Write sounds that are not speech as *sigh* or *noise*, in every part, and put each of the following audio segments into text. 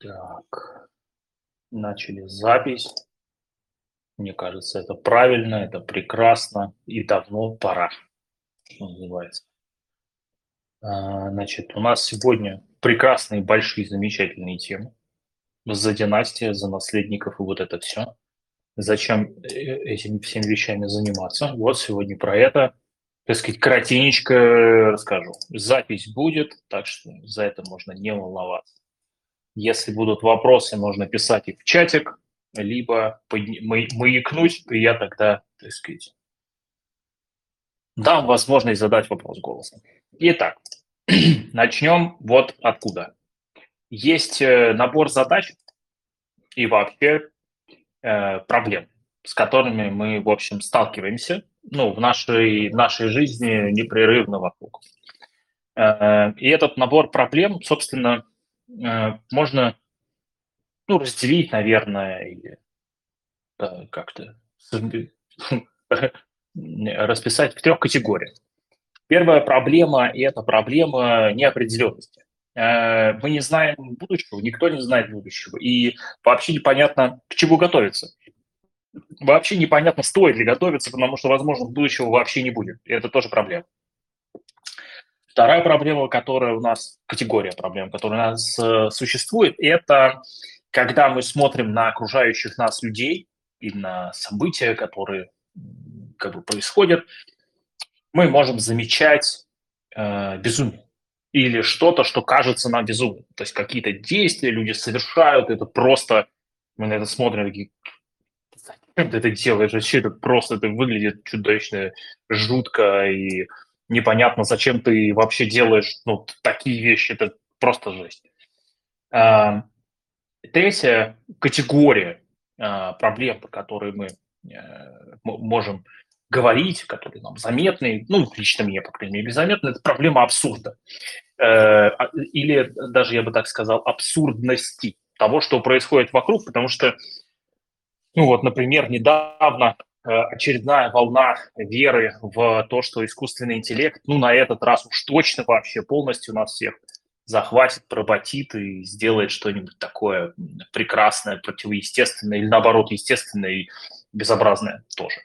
Так, начали запись. Мне кажется, это правильно, это прекрасно и давно пора, что называется. А, значит, у нас сегодня прекрасные, большие, замечательные темы. За династия, за наследников и вот это все. Зачем э, этими всеми вещами заниматься? Вот сегодня про это, так сказать, кратенечко расскажу. Запись будет, так что за это можно не волноваться. Если будут вопросы, можно писать их в чатик, либо маякнуть, и я тогда, так сказать, дам возможность задать вопрос голосом. Итак, *clears throat* начнем вот откуда. Есть э, набор задач и вообще э, проблем, с которыми мы, в общем, сталкиваемся ну, в нашей, в нашей жизни непрерывно вокруг. Э, и этот набор проблем, собственно, можно ну, разделить, наверное, или э, как-то *laughs* расписать в трех категориях. Первая проблема – это проблема неопределенности. Э, мы не знаем будущего, никто не знает будущего, и вообще непонятно, к чему готовиться. Вообще непонятно, стоит ли готовиться, потому что, возможно, будущего вообще не будет. И это тоже проблема. Вторая проблема, которая у нас, категория проблем, которая у нас э, существует, это когда мы смотрим на окружающих нас людей и на события, которые как бы происходят, мы можем замечать э, безумие или что-то, что кажется нам безумным. То есть какие-то действия люди совершают, это просто, мы на это смотрим, такие, зачем ты это делаешь, вообще это просто, это выглядит чудовищно, жутко, и непонятно, зачем ты вообще делаешь ну, такие вещи, это просто жесть. А, третья категория а, проблем, про которые мы э, можем говорить, которые нам заметны, ну, лично мне, по крайней мере, заметны, это проблема абсурда. Э, а, или даже, я бы так сказал, абсурдности того, что происходит вокруг, потому что, ну вот, например, недавно очередная волна веры в то, что искусственный интеллект, ну, на этот раз уж точно вообще полностью нас всех захватит, проботит и сделает что-нибудь такое прекрасное, противоестественное или, наоборот, естественное и безобразное тоже.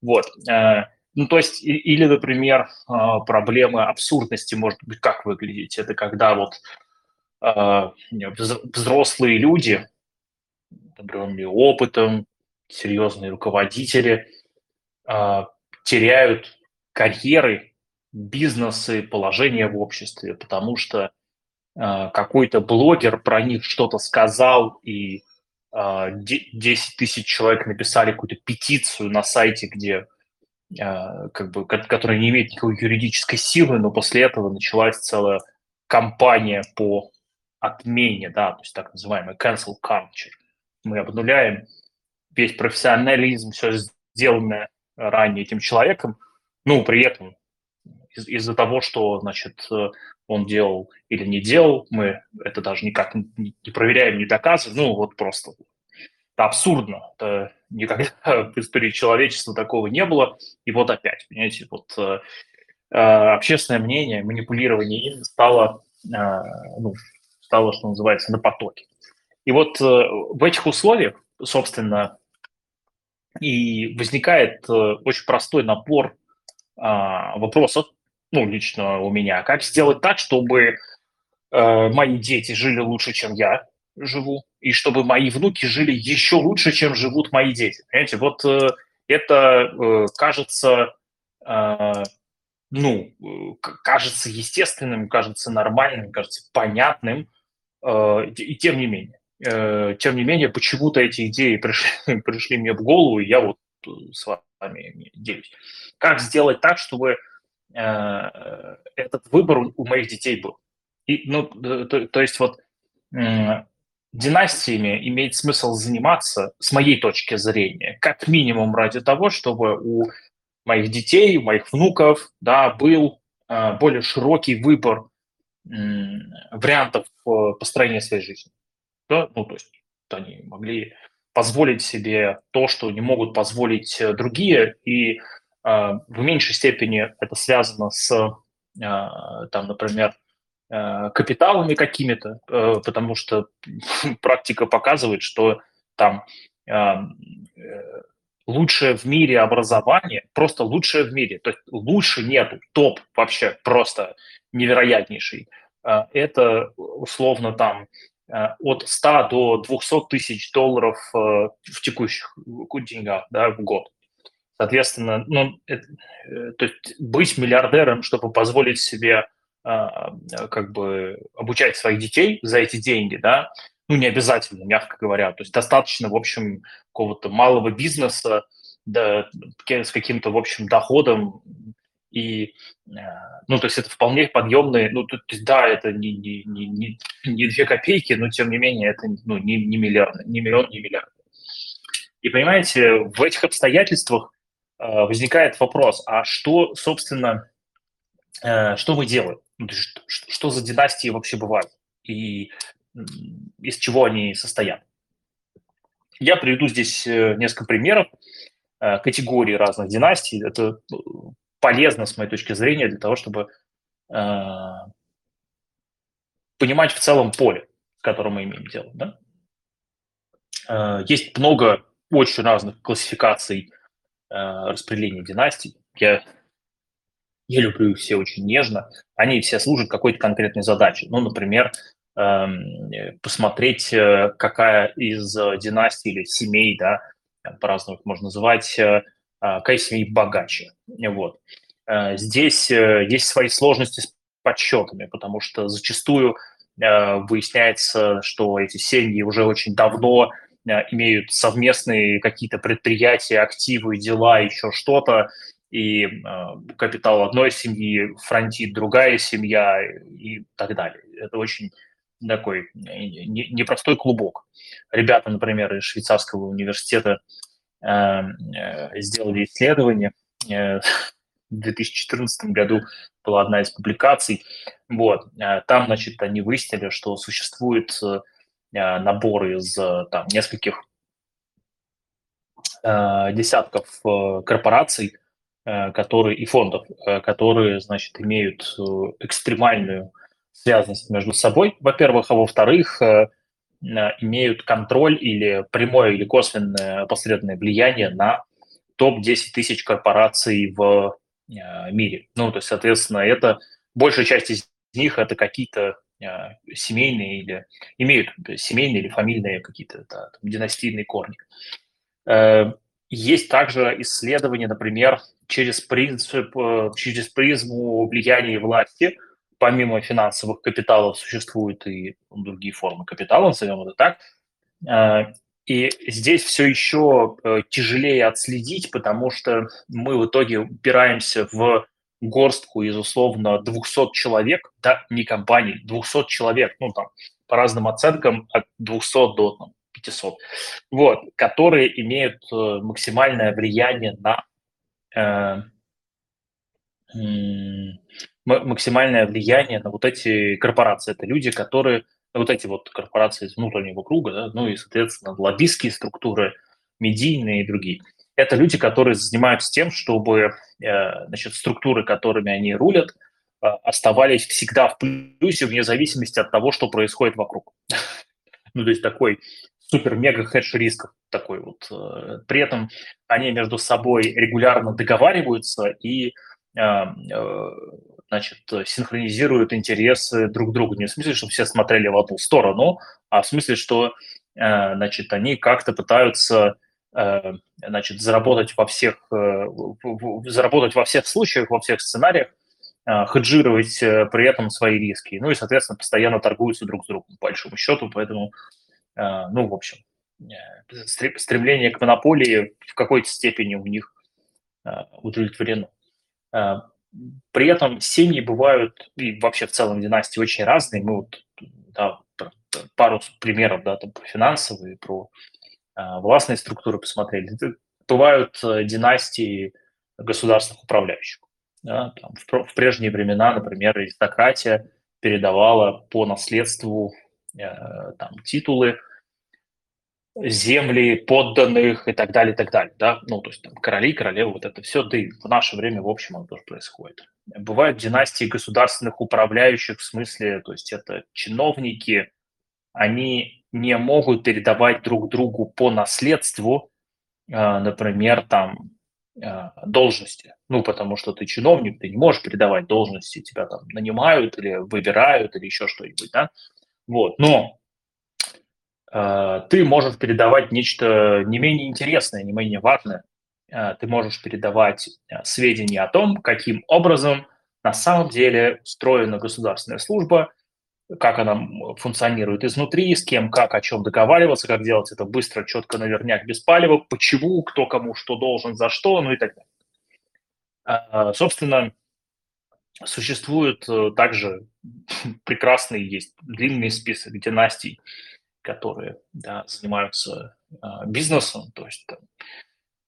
Вот. Э, ну, то есть, или, например, э, проблема абсурдности может быть как выглядеть. Это когда вот взрослые люди, набранные опытом, серьезные руководители э, теряют карьеры, бизнесы, положение в обществе, потому что э, какой-то блогер про них что-то сказал, и э, 10 тысяч человек написали какую-то петицию на сайте, где э, как бы, которая не имеет никакой юридической силы, но после этого началась целая кампания по отмене, да, то есть так называемый cancel culture. Мы обнуляем весь профессионализм, все сделанное ранее этим человеком, ну, при этом из- из-за того, что, значит, э, он делал или не делал, мы это даже никак не проверяем, не доказываем, ну, вот просто это абсурдно. Это никогда *laughs* в истории человечества такого не было. И вот опять, понимаете, вот э, э, общественное мнение, манипулирование им стало, ну, стало, что называется, на потоке. И вот в этих условиях, собственно, и возникает э, очень простой набор а, вопросов, ну, лично у меня. Как сделать так, чтобы э, мои дети жили лучше, чем я живу, и чтобы мои внуки жили еще лучше, чем живут мои дети. Понимаете, вот э, это кажется, ну, кажется естественным, кажется нормальным, кажется понятным, и тем не менее. Э, тем не менее, почему-то эти идеи пришли, *laughs* пришли мне в голову, и я вот э, с вами делюсь. Как сделать так, чтобы э, этот выбор у, моих детей был? И, ну, то, то есть вот династиями имеет смысл заниматься, с моей точки зрения, как минимум ради того, чтобы у моих детей, у моих внуков, да, был более широкий выбор вариантов построения своей жизни да, ну, то есть они могли позволить себе то, что не могут позволить э, другие, и э, в меньшей степени это связано с, э, там, например, капиталами какими-то, потому что *laughs* практика показывает, что там лучшее в мире образование, просто лучшее в мире, то есть лучше нету, топ вообще просто невероятнейший. А, это условно там от 100 до 200 тысяч долларов а, в текущих деньгах да, в год. Соответственно, ну, это, э, то есть быть миллиардером, чтобы позволить себе как бы обучать своих детей за эти деньги, да, ну, не обязательно, мягко говоря. То есть достаточно, в общем, какого-то малого бизнеса да, с каким-то, в общем, доходом. И, э, ну, то есть это вполне подъемные, ну, то есть, да, это не, не, не, не, две копейки, но, тем не менее, это ну, не, не миллиард, не миллион, не миллиард. И, понимаете, в этих обстоятельствах э, возникает вопрос, а что, собственно, э, что мы делаем? Ну, что, что за династии вообще бывают? И из чего они состоят. Я приведу здесь э, несколько примеров категорий разных династий. Это э, полезно, с моей точки зрения, для того, чтобы понимать в целом поле, с которым мы имеем дело. Да? Есть много очень разных классификаций распределения династий. Я, я люблю их все очень нежно. Они все служат какой-то конкретной задаче. Ну, например, Эм, посмотреть, э, какая из э, династий или семей, да, по-разному их можно называть, э, какая семья богаче. Вот. Здесь есть свои сложности с подсчетами, потому что зачастую выясняется, что эти семьи уже очень давно имеют совместные какие-то предприятия, активы, дела, еще что-то, и э, капитал одной семьи фронтит другая семья и так далее. Это очень такой непростой клубок. Ребята, например, из швейцарского университета э, э, сделали исследование. Э, *laughs* в 2014 году была одна из публикаций. Вот. Там, значит, они выяснили, что существует набор из там, нескольких десятков корпораций, которые и фондов, которые, значит, имеют экстремальную связанность между собой, во-первых, а во-вторых, э, э, имеют контроль или прямое или косвенное посредственное влияние на топ-10 тысяч корпораций в э, мире. Ну, то есть, соответственно, это большая часть из них это какие-то семейные или имеют семейные или фамильные какие-то да, династийные корни. Есть также исследования, например, через, принцип, через призму влияния власти – помимо финансовых капиталов существуют и другие формы капитала, назовем это так. А, и здесь все еще э, тяжелее отследить, потому что мы в итоге упираемся в горстку из условно 200 человек, да, не компаний, 200 человек, ну там по разным оценкам от 200 до там, 500, вот, которые имеют э, максимальное влияние на э, максимальное влияние на вот эти корпорации. Это люди, которые, вот эти вот корпорации из внутреннего круга, да, ну и, соответственно, лоббистские структуры, медийные и другие. Это люди, которые занимаются тем, чтобы э, значит, структуры, которыми они рулят, э, оставались всегда в плюсе вне зависимости от того, что происходит вокруг. *laughs* Ну, то есть такой супер-мега хедж рисков такой вот. Э, при этом они между собой регулярно договариваются и значит, синхронизируют интересы друг друга. Не в смысле, что все смотрели в одну сторону, а в смысле, что э, значит, они как-то пытаются э, значит, заработать во всех, э, заработать во всех случаях, во всех сценариях, хеджировать при этом свои риски. Ну и, соответственно, постоянно торгуются друг с другом, по большому счету. Поэтому, ну, в общем, стремление к монополии в какой-то степени у них удовлетворено. При этом семьи бывают, и вообще в целом династии очень разные. Мы вот да, пару примеров да, там, про финансовые, про а, властные структуры посмотрели. Бывают э, династии государственных управляющих. Да, там, в, в прежние времена, например, аристократия передавала по наследству э, там, титулы земли подданных и так далее, и так далее, да, ну, то есть там короли, королевы, вот это все, да и в наше время, в общем, оно тоже происходит. бывают династии государственных управляющих, в смысле, то есть это чиновники, они не могут передавать друг другу по наследству, а, например, там, а, должности. Ну, потому что ты чиновник, ты не можешь передавать должности, тебя там нанимают или выбирают или еще что-нибудь, да? Вот, но э, ты можешь передавать нечто не менее интересное, не менее важное. Э, ты можешь передавать сведения о том, каким образом на самом деле устроена государственная служба, как она функционирует изнутри, с кем, как, о чем договариваться, как делать это быстро, четко, наверняк, без палева, почему, кто кому что должен, за что, ну и так далее. Собственно, существует э, также *laughs* прекрасный, есть длинный список династий, которые да, занимаются а, бизнесом, то есть там,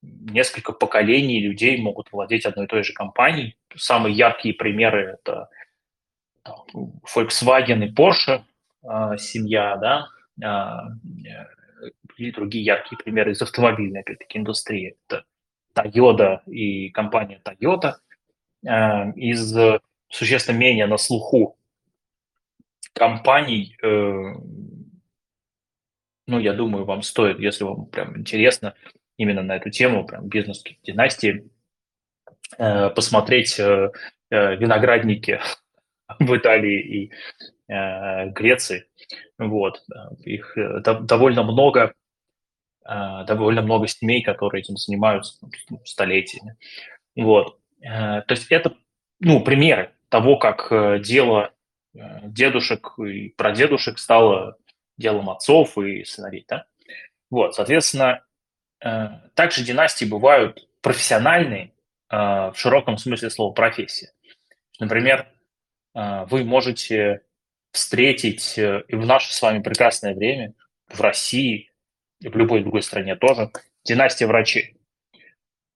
несколько поколений людей могут владеть одной и той же компанией. Самые яркие примеры – это Volkswagen и Porsche а, семья, да, а, и другие яркие примеры из автомобильной, опять-таки, индустрии. Это Toyota и компания Toyota. А, из существенно менее на слуху компаний, э, ну, я думаю, вам стоит, если вам прям интересно именно на эту тему, прям бизнес династии, э, посмотреть э, виноградники *laughs* в Италии и э, Греции. Вот. Их э, довольно много, э, довольно много семей, которые этим занимаются ну, столетиями. Вот. Э, то есть это ну, примеры того, как э, дело э, дедушек и прадедушек стало делом отцов и сыновей. Да? Вот, соответственно, э, также династии бывают профессиональные в широком смысле слова профессии. Например, а, вы можете встретить э, и в наше с вами прекрасное время, в России и в любой другой стране тоже, династия врачей.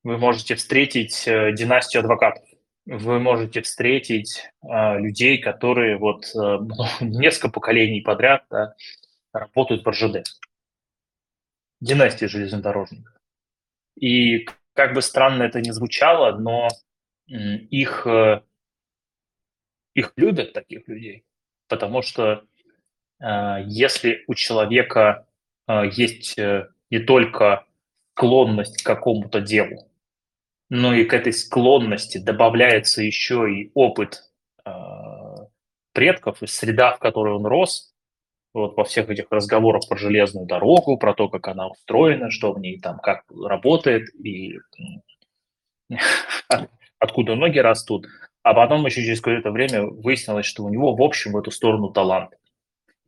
Вы можете встретить э, династию адвокатов. Вы можете встретить людей, которые вот а, *laughs* несколько поколений подряд да, работают в РЖД. Династия железнодорожников. И как бы странно это ни звучало, но их их любят, таких людей, потому что э, если у человека э, есть э, не только склонность к какому-то делу, но и к этой склонности добавляется еще и опыт э, предков и среда, в которой он рос, вот во всех этих разговорах про железную дорогу, про то, как она устроена, что в ней там, как работает и *laughs* откуда ноги растут, а потом еще через какое-то время выяснилось, что у него в общем в эту сторону талант.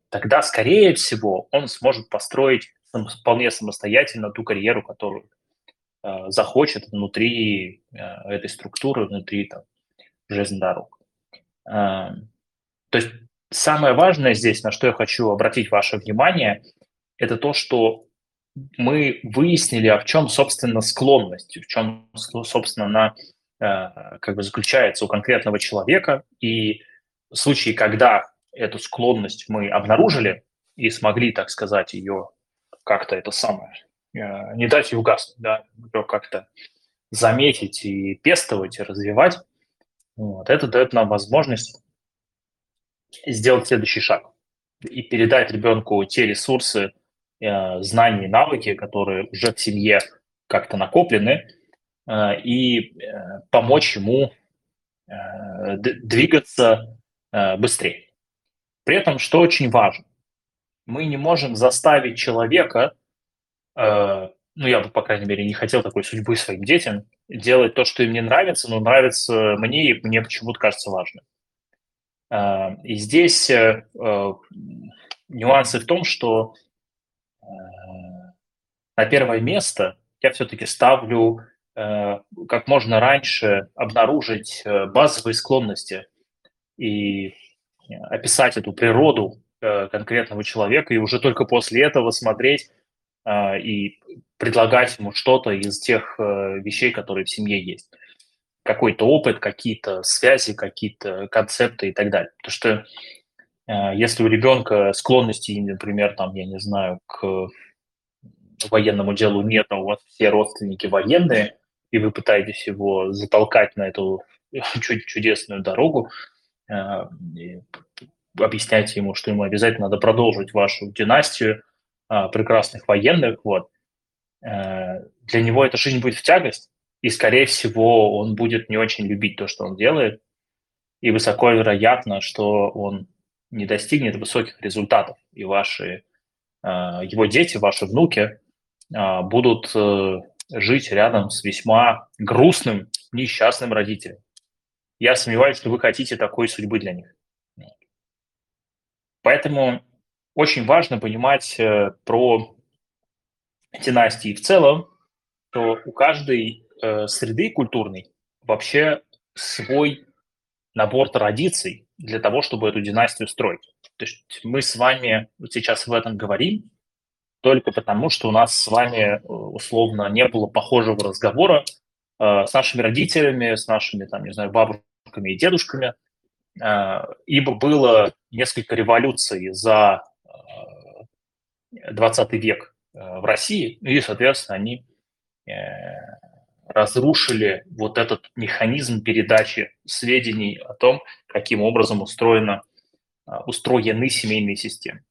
Тогда, скорее всего, он сможет построить вполне самостоятельно ту карьеру, которую э, захочет внутри э, этой структуры, внутри там, железных дорог. Э, то есть самое важное здесь, на что я хочу обратить ваше внимание, это то, что мы выяснили, а в чем, собственно, склонность, в чем, собственно, на Э, как бы заключается у конкретного человека, и в случае, когда эту склонность мы обнаружили и смогли, так сказать, ее как-то это самое, э, не дать ее угаснуть, да, ее как-то заметить и пестовать, и развивать, вот, это дает нам возможность сделать следующий шаг и передать ребенку те ресурсы, э, знания и навыки, которые уже в семье как-то накоплены, Э, и э, помочь ему двигаться быстрее. При этом, что очень важно, мы не можем заставить человека, ну, я бы, по крайней мере, не хотел такой судьбы своим детям, делать то, что им не нравится, но нравится мне, и мне почему-то кажется важным. И здесь нюансы в том, что на первое место я все-таки ставлю Э, как можно раньше обнаружить э, базовые склонности и описать эту природу э, конкретного человека, и уже только после этого смотреть и предлагать ему что-то из тех вещей, которые в семье есть. Какой-то опыт, какие-то связи, какие-то концепты и так далее. Потому что если у ребенка склонности, например, там, я не знаю, к военному делу нет, а у вас все родственники военные, и вы пытаетесь его затолкать на эту *laughs* чудесную дорогу, объясняете ему, что ему обязательно надо продолжить вашу династию прекрасных военных, вот, для него эта жизнь будет в тягость, и, скорее всего, он будет не очень любить то, что он делает, и высоко вероятно, что он не достигнет высоких результатов, и ваши, его дети, ваши внуки будут э, жить рядом с весьма грустным, несчастным родителем. Я сомневаюсь, что вы хотите такой судьбы для них. Поэтому очень важно понимать э, про династии в целом, что у каждой э, среды культурной вообще свой набор традиций для того, чтобы эту династию строить. То есть мы с вами сейчас в этом говорим, только потому, что у нас с вами э, условно не было похожего разговора э, с нашими родителями, с нашими, там, не знаю, бабушками и дедушками, э, ибо было несколько революций за э, 20 век э, в России, и, соответственно, они разрушили вот этот механизм передачи сведений о том, каким образом устроена, э, устроены семейные системы.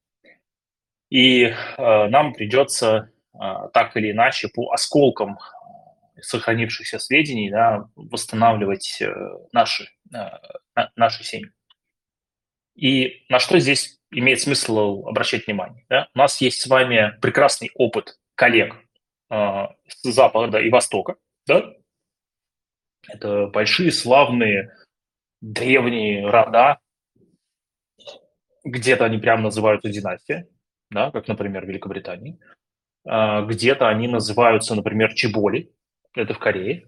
И э, нам придется э, так или иначе по осколкам сохранившихся сведений да, восстанавливать э, наши, наши семьи. И на что здесь имеет смысл обращать внимание? Да? У нас есть с вами прекрасный опыт коллег с Запада и Востока. Да? Это большие, славные, древние рода. Где-то они прямо называются династия да, как, например, в Великобритании. А, где-то они называются, например, чеболи, это в Корее,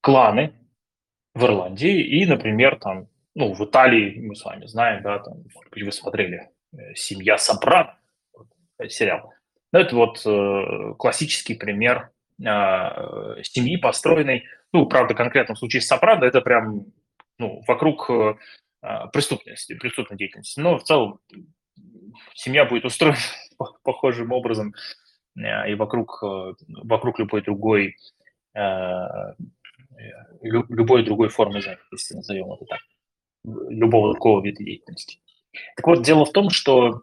кланы в Ирландии и, например, там, ну, в Италии мы с вами знаем, да, там, может быть, вы смотрели э, «Семья Сопрано», э, сериал. Ну, это вот э, классический пример э, семьи, построенной, ну, правда, в конкретном случае с Сопрано, это прям, ну, вокруг э, а, преступности, преступной деятельности. Но в целом семья будет устроена *laughs* похожим образом э, и вокруг, э, вокруг любой другой э, любой другой формы занятости, назовем это так, любого другого вида деятельности. Так вот, дело в том, что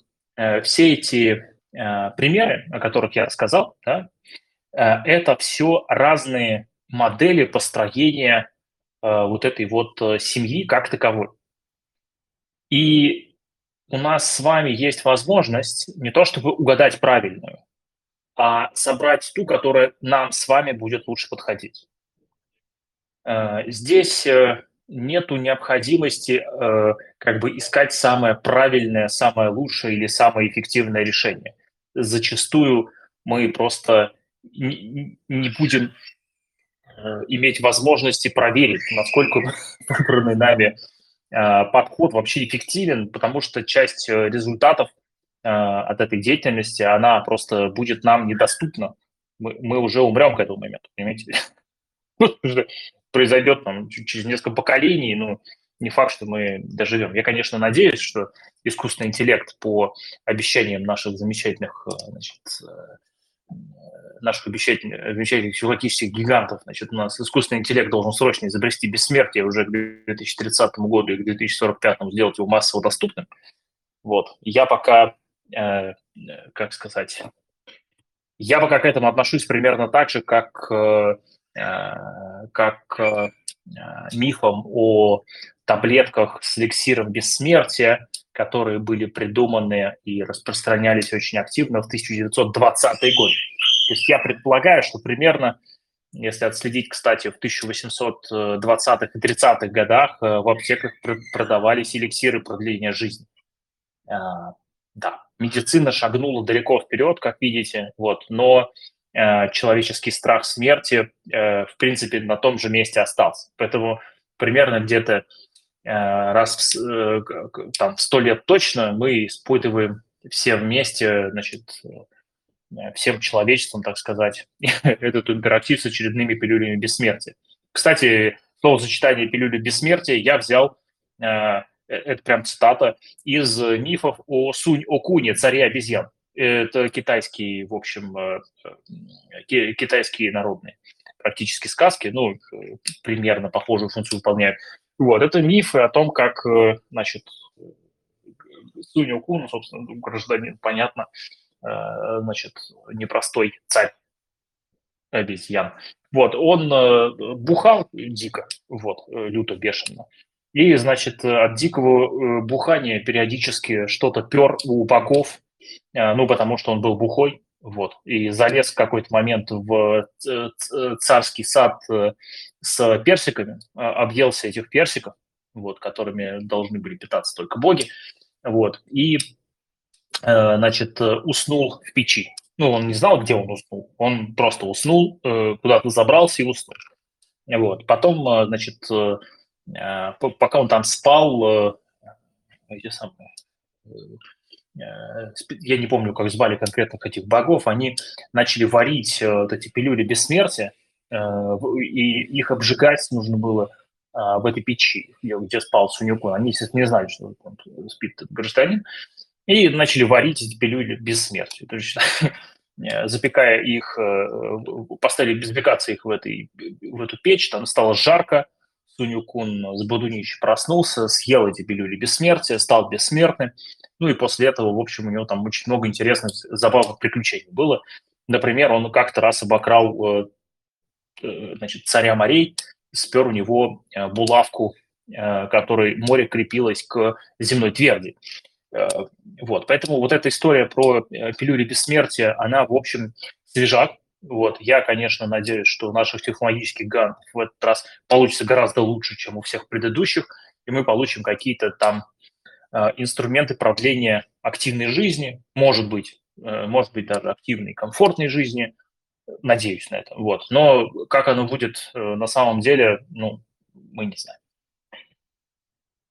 все эти примеры, о которых я рассказал, да, это все разные модели построения вот этой вот семьи как таковой. И у нас с вами есть возможность не то чтобы угадать правильную, а собрать ту, которая нам с вами будет лучше подходить. Э, здесь э, нету необходимости э, как бы искать самое правильное, самое лучшее или самое эффективное решение. Зачастую мы просто не будем иметь возможности проверить, насколько *laughs* выбранный нами Э, подход вообще эффективен, потому что часть э, результатов э, от этой деятельности, она просто будет нам недоступна. Мы, мы уже умрем к этому моменту, понимаете? *laughs* Произойдет там через несколько поколений, ну, не факт, что мы доживем. Я, конечно, надеюсь, что искусственный интеллект по обещаниям наших замечательных значит, наших замечательных, замечательных гигантов, значит, у нас искусственный интеллект должен срочно изобрести бессмертие уже к 2030 году и к 2045 сделать его массово доступным. Вот. Я пока, э, как сказать, я пока к этому отношусь примерно так же, как, э, э как э, мифом о таблетках с эликсиром бессмертия, которые были придуманы и распространялись очень активно в 1920-е годы. То есть я предполагаю, что примерно, если отследить, кстати, в 1820-х и 30-х годах э, в аптеках продавались эликсиры продления жизни. А, да, медицина шагнула далеко вперед, как видите, вот, но э, человеческий страх смерти, э, в принципе, на том же месте остался. Поэтому примерно где-то раз в, там, в 100 лет точно мы испытываем все вместе, значит, Э, всем человечеством, так сказать, *laughs* этот императив с очередными пилюлями бессмертия. Кстати, словосочетание пилюли бессмертия я взял, э, э, это прям цитата, из мифов о Сунь-Окуне, царе обезьян. Это китайские, в общем, китайские народные. практически сказки, ну, примерно похожую функцию выполняют. Вот, это мифы о том, как, значит, Сунь Кун, собственно, гражданин, понятно, значит, непростой царь обезьян. Вот, он э, бухал дико, вот, э, люто, бешено. И, значит, от дикого э, бухания периодически что-то пер у богов, ну, потому что он был бухой, вот, и залез в какой-то момент в царский сад с персиками, объелся этих персиков, вот, которыми должны были питаться только боги, вот, и, значит, уснул в печи. Ну, он не знал, где он уснул. Он просто уснул, э, куда-то забрался и уснул. Вот. Потом, э, значит, э, пока он там спал, эти самые, я не помню, как звали конкретных этих богов, они начали варить вот эти пилюли бессмертия, и их обжигать нужно было в этой печи, где спал Сунюкун. Они, естественно, не знали, что он спит этот гражданин и начали варить эти пилюли бессмертия. То есть, *laughs* э, запекая их, э, поставили запекаться их в, этой, в эту печь, там стало жарко, Сунюкун с Бадунич проснулся, съел эти пилюли бессмертия, стал бессмертным. Ну и после этого, в общем, у него там очень много интересных, забавных приключений было. Например, он как-то раз обокрал э, значит, царя морей, спер у него булавку, которой море крепилось к земной тверди. Э, вот, поэтому вот эта история про э, пилюли бессмертия, она, в общем, свежак. Вот, я, конечно, надеюсь, что у наших технологических гигантов в этот раз получится гораздо лучше, чем у всех предыдущих, и мы получим какие-то там э, инструменты продления активной жизни, может быть, может быть даже активной, комфортной жизни, надеюсь на это. Вот. Но как оно будет на самом деле, ну, мы не знаем.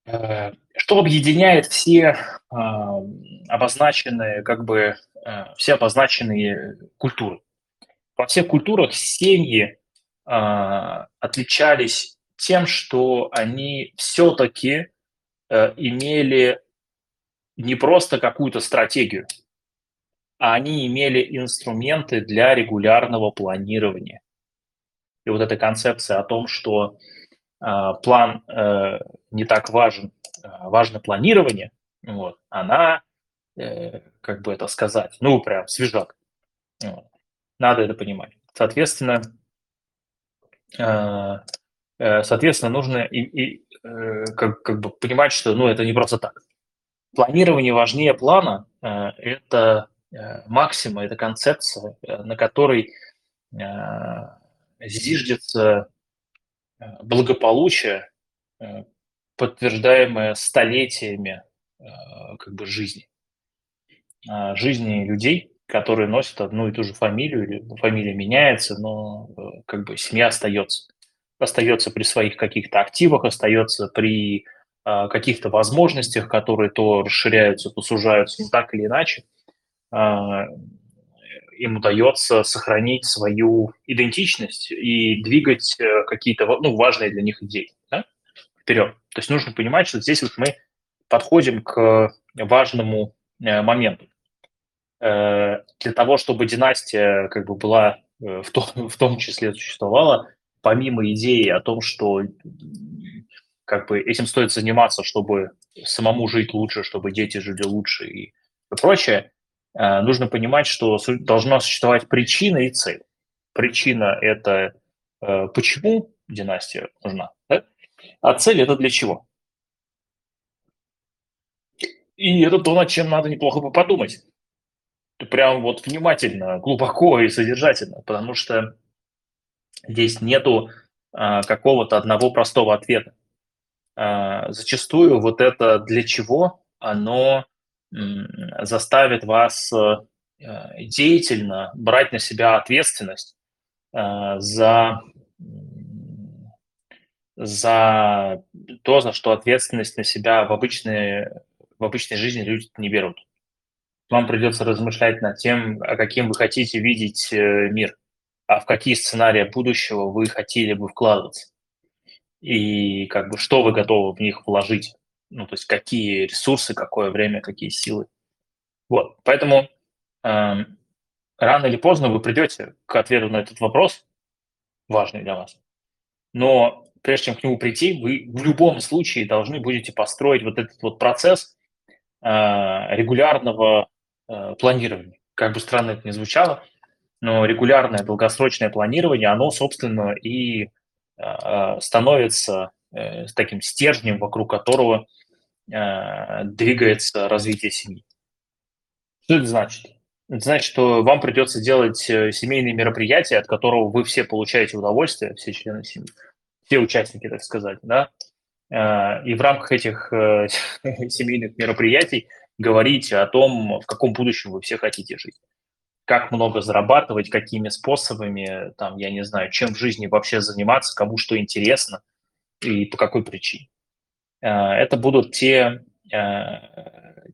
Э, что объединяет все а, обозначенные, как бы, э, все обозначенные культуры? Во всех культурах семьи а, отличались тем, что они все-таки э, имели не просто какую-то стратегию, а они имели инструменты для регулярного планирования. И вот эта концепция о том, что а, план э, не так важен, а, важно планирование, вот, она, э, как бы это сказать, ну, прям свежак. Вот. Надо это понимать. Соответственно, э, соответственно, нужно и, и как, как бы понимать, что ну, это не просто так. Планирование важнее плана – это максима, это концепция, на которой зиждется Э, благополучие, э, подтверждаемое столетиями э, как бы жизни. Жизни людей, которые носят одну и ту же фамилию, или фамилия меняется, но как бы семья остается. Остается при своих каких-то активах, остается при каких-то возможностях, которые то расширяются, то сужаются, но так или иначе а, им удается сохранить свою идентичность и двигать э, какие-то ну, важные для них идеи да, вперед. То есть нужно понимать, что здесь вот мы подходим к важному э, моменту. Э, для того, чтобы династия как бы была, в том, в том числе существовала, помимо идеи о том, что как бы этим стоит заниматься, чтобы самому жить лучше, чтобы дети жили лучше и прочее, Э, нужно понимать, что должна существовать причина и цель. Причина – это э, почему династия нужна, да? а цель – это для чего. И это то, над чем надо неплохо подумать. Прям вот внимательно, глубоко и содержательно, потому что здесь нету а, какого-то одного простого ответа. А, зачастую вот это для чего, оно заставит вас э, деятельно брать на себя ответственность э, за, за то, за что ответственность на себя в обычной, в обычной жизни люди не берут. Вам придется размышлять над тем, а каким вы хотите видеть э, мир, а в какие сценарии будущего вы хотели бы вкладываться, и как бы что вы готовы в них вложить ну, то есть какие ресурсы, какое время, какие силы. Вот, поэтому э, рано или поздно вы придете к ответу на этот вопрос, важный для вас. Но прежде чем к нему прийти, вы в любом случае должны будете построить вот этот вот процесс э, регулярного планирования. Как бы странно это ни звучало, но регулярное долгосрочное планирование, оно, собственно, и э, становится э, таким стержнем, вокруг которого э, двигается развитие семьи. Что это значит? Это значит, что вам придется делать э, семейные мероприятия, от которого вы все получаете удовольствие, все члены семьи, все участники, так сказать, да, э, и в рамках этих э, *laughs* семейных мероприятий говорить о том, в каком будущем вы все хотите жить как много зарабатывать, какими способами, там, я не знаю, чем в жизни вообще заниматься, кому что интересно и по какой причине. Э, это будут те, э,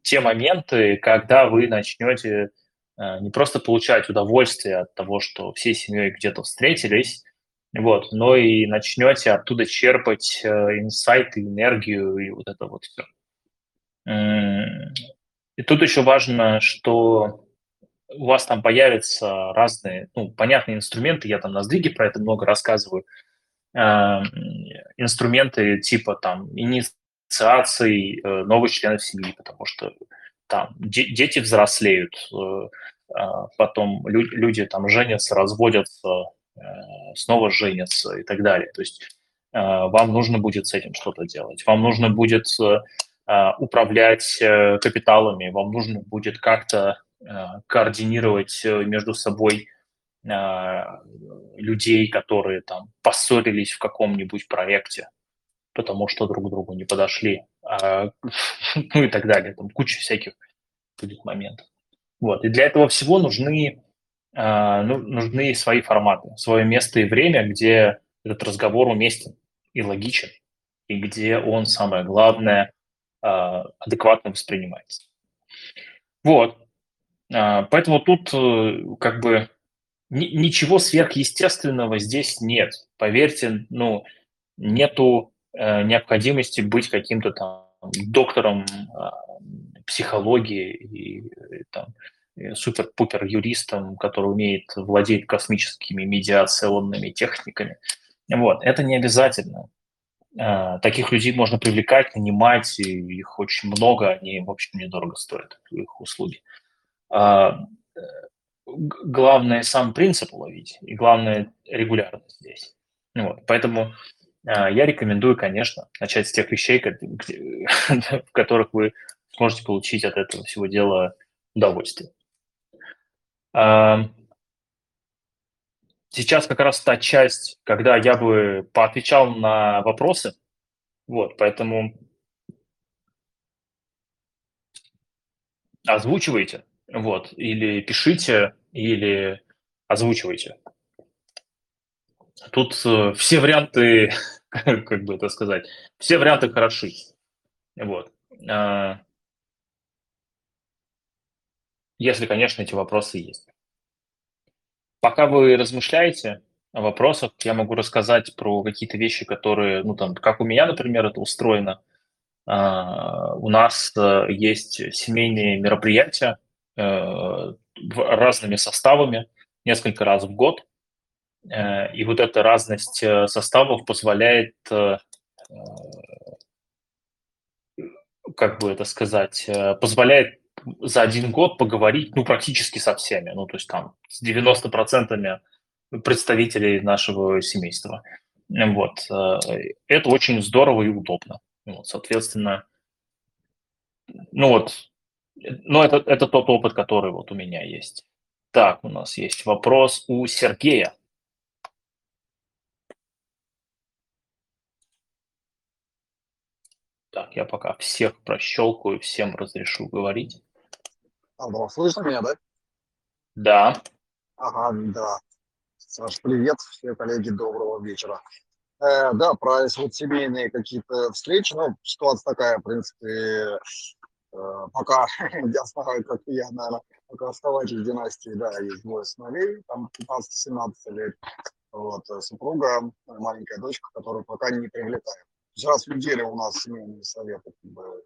те моменты, когда вы начнете э, не просто получать удовольствие от того, что всей семьей где-то встретились, вот, но и начнете оттуда черпать инсайты, энергию и вот это вот все. И тут еще важно, что у вас там появятся разные, ну, понятные инструменты, я там на сдвиге про это много рассказываю, э, инструменты типа там инициации э, новых членов семьи, потому что там де- дети взрослеют, э, э, потом лю- люди там женятся, разводятся, э, снова женятся и так далее. То есть э, вам нужно будет с этим что-то делать. Вам нужно будет э, управлять э, капиталами, вам нужно будет как-то Э, координировать э, между собой э, людей, которые там поссорились в каком-нибудь проекте, потому что друг другу не подошли, а, *laughs* ну и так далее. Там куча всяких будет моментов. Вот. И для этого всего нужны, ну, нужны свои форматы, свое место и время, где этот разговор уместен и логичен, и где он, самое главное, адекватно воспринимается. Вот. А, поэтому тут э, как бы ничего сверхъестественного здесь нет. Поверьте, ну, нету э, необходимости быть каким-то там доктором психологии и, там супер-пупер юристом, который умеет владеть космическими медиационными техниками. Вот, это не обязательно. А, таких людей можно привлекать, нанимать, и их очень много, они, в общем, недорого стоят, их услуги. А, главное сам принцип уловить, и главное регулярность здесь. Ну вот, поэтому а, я рекомендую, конечно, начать с тех вещей, *laughs* в которых вы сможете получить от этого всего дела удовольствие. Сейчас как раз та часть, когда я бы поотвечал на вопросы, вот, поэтому озвучивайте, вот, или пишите, или озвучивайте. Тут э, все варианты, *laughs* как бы это сказать, все варианты хороши. Вот. А, если, конечно, эти вопросы есть. Пока вы размышляете о вопросах, я могу рассказать про какие-то вещи, которые, ну там, как у меня, например, это устроено. А, у нас э, есть семейные мероприятия, Э, разными составами несколько раз в год. Э, и вот эта разность составов позволяет, как бы это сказать, позволяет за один год поговорить, ну, практически со всеми, ну, то есть там с 90% представителей нашего семейства. Вот. Это очень здорово и удобно. Вот, соответственно, ну вот, ну, это, это тот опыт, который вот у меня есть. Так, у нас есть вопрос у Сергея. Так, я пока всех прощелкаю, всем разрешу говорить. Алло, слышно меня, да? Да. Ага, да. Саш, привет, все коллеги, доброго вечера. Э, да, про вот семейные какие-то встречи, ну, ситуация такая, в принципе, Э, пока *laughs* я знаю, как я, наверное, пока основатель династии, да, есть двое сыновей, там 15-17 лет, вот, э, супруга, маленькая дочка, которую пока не привлекаем. Раз в неделю у нас семейные советы как бы,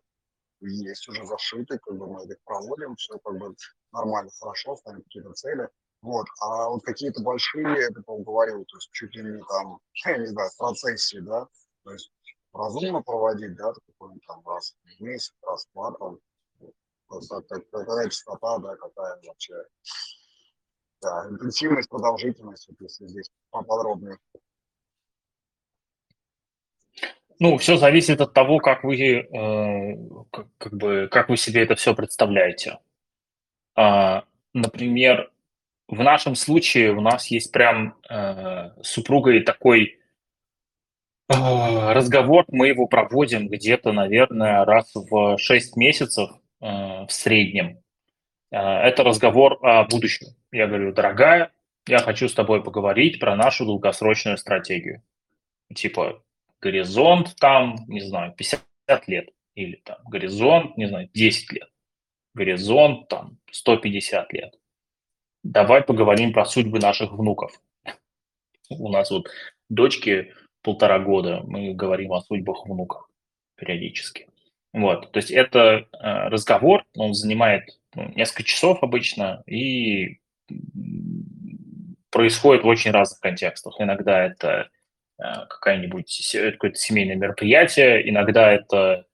есть уже зашиты, как бы мы их проводим, все как бы нормально, хорошо, ставим какие-то цели. Вот, а вот какие-то большие, ты говорил, то есть чуть ли не там, *laughs* я не знаю, в процессе, да, то есть разумно проводить, да, какой-нибудь там раз в месяц, раз в два, какая частота, да, какая вообще да, интенсивность, продолжительность, вот если здесь поподробнее. Ну, все зависит от того, как вы, э, как, как бы, как вы себе это все представляете. А, например, в нашем случае у нас есть прям э, с супругой такой э, разговор, мы его проводим где-то, наверное, раз в 6 месяцев э, в среднем. Э, это разговор о будущем. Я говорю, дорогая, я хочу с тобой поговорить про нашу долгосрочную стратегию. Типа горизонт там, не знаю, 50 лет. Или там горизонт, не знаю, 10 лет. Горизонт там 150 лет давай поговорим про судьбы наших внуков. У нас вот дочки полтора года, мы говорим о судьбах внуков периодически. Вот, то есть это э, разговор, он занимает ну, несколько часов обычно и происходит в очень разных контекстах. Иногда это какая-нибудь какое-то семейное мероприятие, иногда это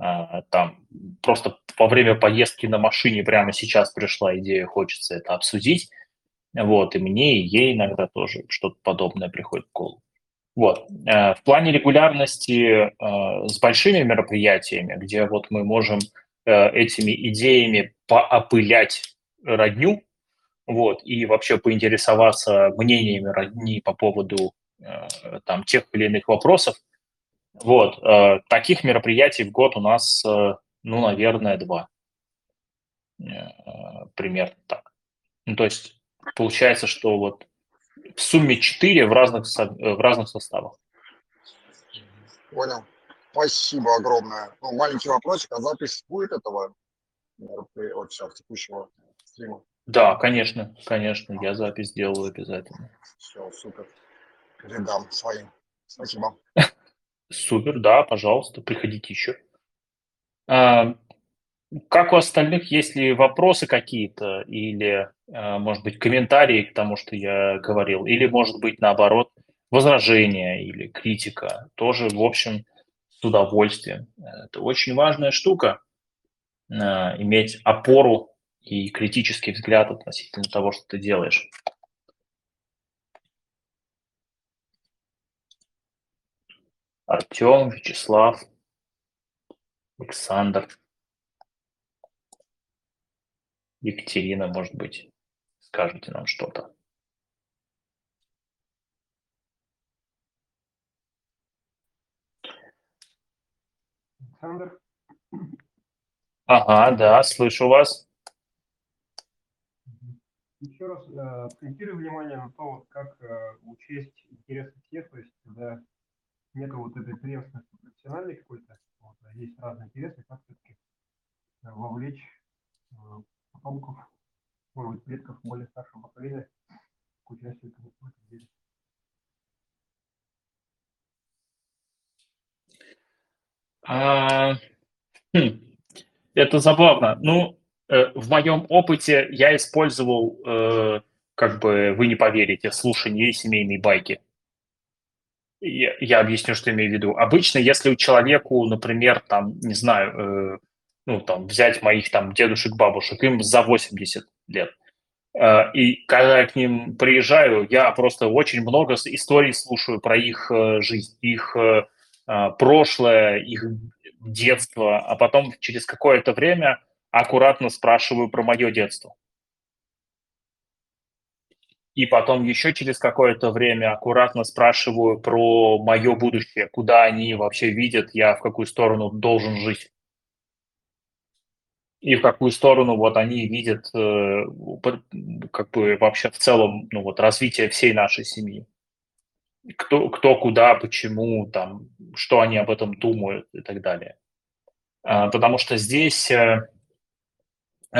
э, там просто во время поездки на машине прямо сейчас пришла идея, хочется это обсудить. Вот, и мне, и ей иногда тоже что-то подобное приходит в голову. Вот. Э, в плане регулярности э, с большими мероприятиями, где вот мы можем э, этими идеями поопылять родню, вот, и вообще поинтересоваться мнениями родни по поводу там тех или иных вопросов, вот, таких мероприятий в год у нас ну, наверное, два. Э, примерно так. Ну, то есть получается, что вот в сумме четыре в разных, в разных составах. Понял. Спасибо огромное. Ну, маленький вопросик, а запись будет этого вот сейчас текущего стрима? Да, конечно, конечно, я запись делаю обязательно. Все, супер. Передам своим. Спасибо. Супер, да, пожалуйста, приходите еще. А, как у остальных, есть ли вопросы какие-то или, а, может быть, комментарии к тому, что я говорил, или, может быть, наоборот, возражения или критика, тоже, в общем, с удовольствием. Это очень важная штука, а, иметь опору и критический взгляд относительно того, что ты делаешь. Артем, Вячеслав. Александр, Екатерина, может быть, скажете нам что-то. Александр? Ага, да, слышу вас. Еще раз э, акцентирую внимание на то, вот как э, учесть интересы всех, то есть когда нет вот этой преемственности профессиональной какой-то, вот, а есть разные интересы, как все-таки э, вовлечь э, потомков, может быть, предков более старшего поколения к участию в этом деле. А, хм, это забавно. Ну, э, в моем опыте я использовал, э, как бы вы не поверите, слушание семейной байки. Я, объясню, что имею в виду. Обычно, если у человеку, например, там, не знаю, э, ну, там, взять моих там дедушек, бабушек, им за 80 лет, э, и когда я к ним приезжаю, я просто очень много историй слушаю про их э, жизнь, их э, э, прошлое, их детство, а потом через какое-то время аккуратно спрашиваю про мое детство и потом еще через какое-то время аккуратно спрашиваю про мое будущее, куда они вообще видят, я в какую сторону должен жить. И в какую сторону вот они видят э, как бы вообще в целом ну, вот, развитие всей нашей семьи. Кто, кто куда, почему, там, что они об этом думают и так далее. А, потому что здесь э,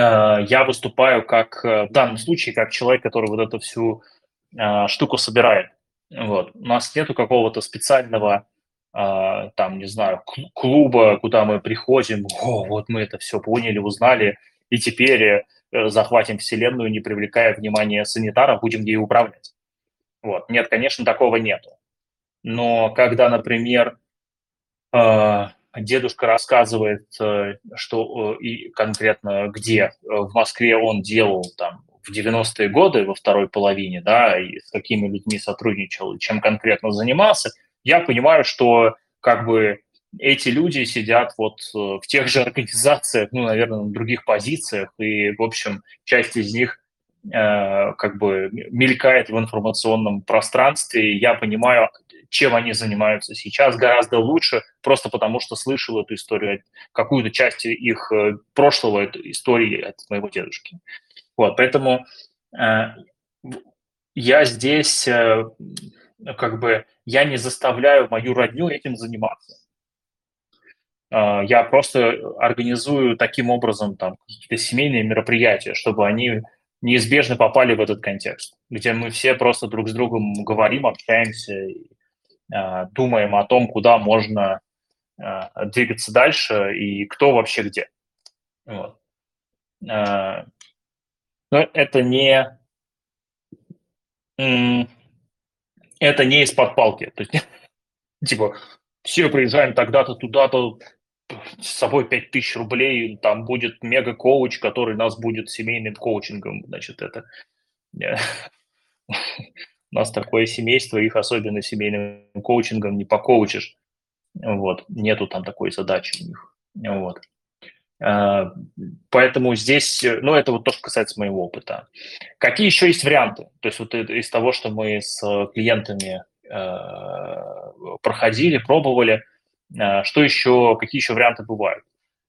я выступаю как, э, в данном случае, как человек, который вот эту всю э, штуку собирает. Вот. У нас нету какого-то специального, там, не знаю, клуба, куда мы приходим, о, вот мы это все поняли, узнали, и теперь захватим Вселенную, не привлекая внимания санитаров, будем ей управлять. Вот. Нет, конечно, такого нету. Но когда, например, дедушка рассказывает, что и конкретно где в Москве он делал там в 90-е годы, во второй половине, да, и с какими людьми сотрудничал, чем конкретно занимался, я понимаю, что как бы эти люди сидят вот э, в тех же организациях, ну, наверное, на других позициях, и, в общем, часть из них э, как бы мелькает в информационном пространстве, и я понимаю, чем они занимаются сейчас гораздо лучше, просто потому что слышал эту историю, какую-то часть их э, прошлого истории от моего дедушки. Вот, поэтому э, я здесь э, как бы я не заставляю мою родню этим заниматься. Э, я просто организую таким образом там какие-то семейные мероприятия, чтобы они неизбежно попали в этот контекст, где мы все просто друг с другом говорим, общаемся, думаем о том, куда можно э, двигаться дальше и кто вообще где. Вот. Э, но это не это не из-под палки. То есть, *laughs* типа, все приезжаем тогда-то туда-то, с собой 5000 рублей, там будет мега-коуч, который нас будет семейным коучингом. Значит, это... *laughs* У нас такое семейство, их особенно семейным коучингом не покоучишь. Вот, нету там такой задачи у них. Вот. А, поэтому здесь, ну, это вот то, что касается моего опыта. Какие еще есть варианты? То есть вот из того, что мы с клиентами а, проходили, пробовали, а, что еще, какие еще варианты бывают?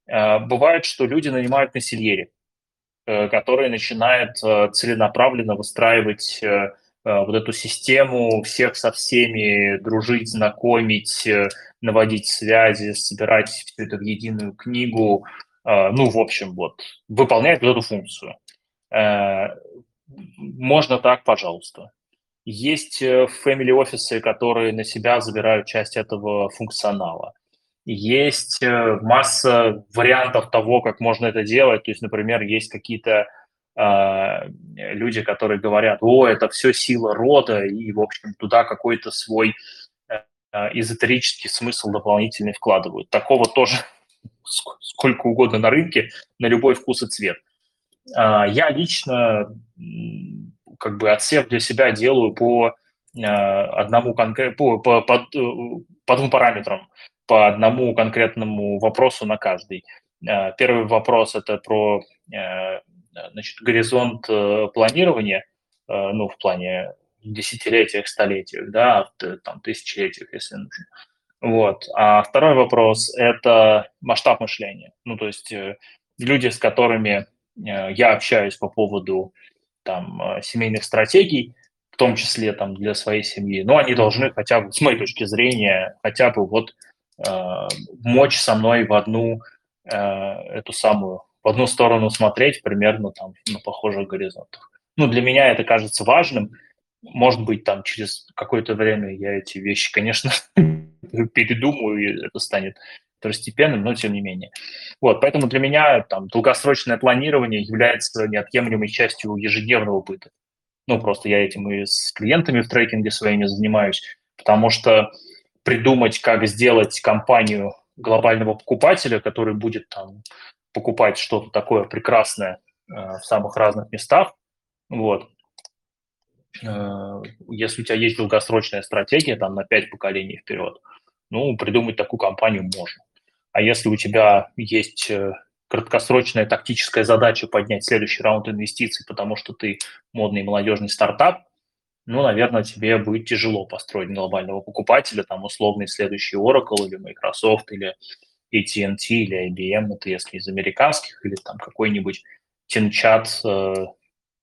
Бывает, что люди нанимают консильери, э, которые начинают целенаправленно выстраивать э, вот эту систему, всех со всеми дружить, знакомить, э, наводить связи, собирать все это в единую книгу, а, ну, в общем, вот, выполняет вот эту функцию. Э, можно так, пожалуйста. Есть э, family офисы, которые на себя забирают часть этого функционала. Есть э, масса вариантов того, как можно это делать. То есть, например, есть какие-то э, люди, которые говорят, о, это все сила рода, и, в общем, туда какой-то свой э, эзотерический смысл дополнительный вкладывают. Такого тоже *laughs* сколько угодно на рынке, на любой вкус и цвет. А, я лично как бы отсев для себя делаю по а, одному конкретному, по, по, по, по двум параметрам, по одному конкретному вопросу на каждый. А, первый вопрос – это про значит, горизонт э, планирования, э, ну, в плане десятилетиях, столетиях, да, там, тысячелетиях, если нужно. Вот. А второй вопрос – это масштаб мышления. Ну, то есть э, люди, с которыми э, я общаюсь по поводу там, э, семейных стратегий, в том числе там, для своей семьи, но они должны хотя бы, с моей точки зрения, хотя бы вот э, мочь со мной в одну э, эту самую, в одну сторону смотреть примерно там на похожих горизонтах. Ну, для меня это кажется важным. Может быть, там через какое-то время я эти вещи, конечно, *laughs* передумаю, и это станет второстепенным, но тем не менее. Вот, поэтому для меня там долгосрочное планирование является неотъемлемой частью ежедневного быта. Ну, просто я этим и с клиентами в трекинге своими занимаюсь, потому что придумать, как сделать компанию глобального покупателя, который будет там покупать что-то такое прекрасное э, в самых разных местах, вот, э, если у тебя есть долгосрочная стратегия там на пять поколений вперед, ну, придумать такую компанию можно. А если у тебя есть э, краткосрочная тактическая задача поднять следующий раунд инвестиций, потому что ты модный молодежный стартап, ну, наверное, тебе будет тяжело построить глобального покупателя, там, условный следующий Oracle или Microsoft или AT&T или IBM, это если из американских, или там какой-нибудь Тинчат э,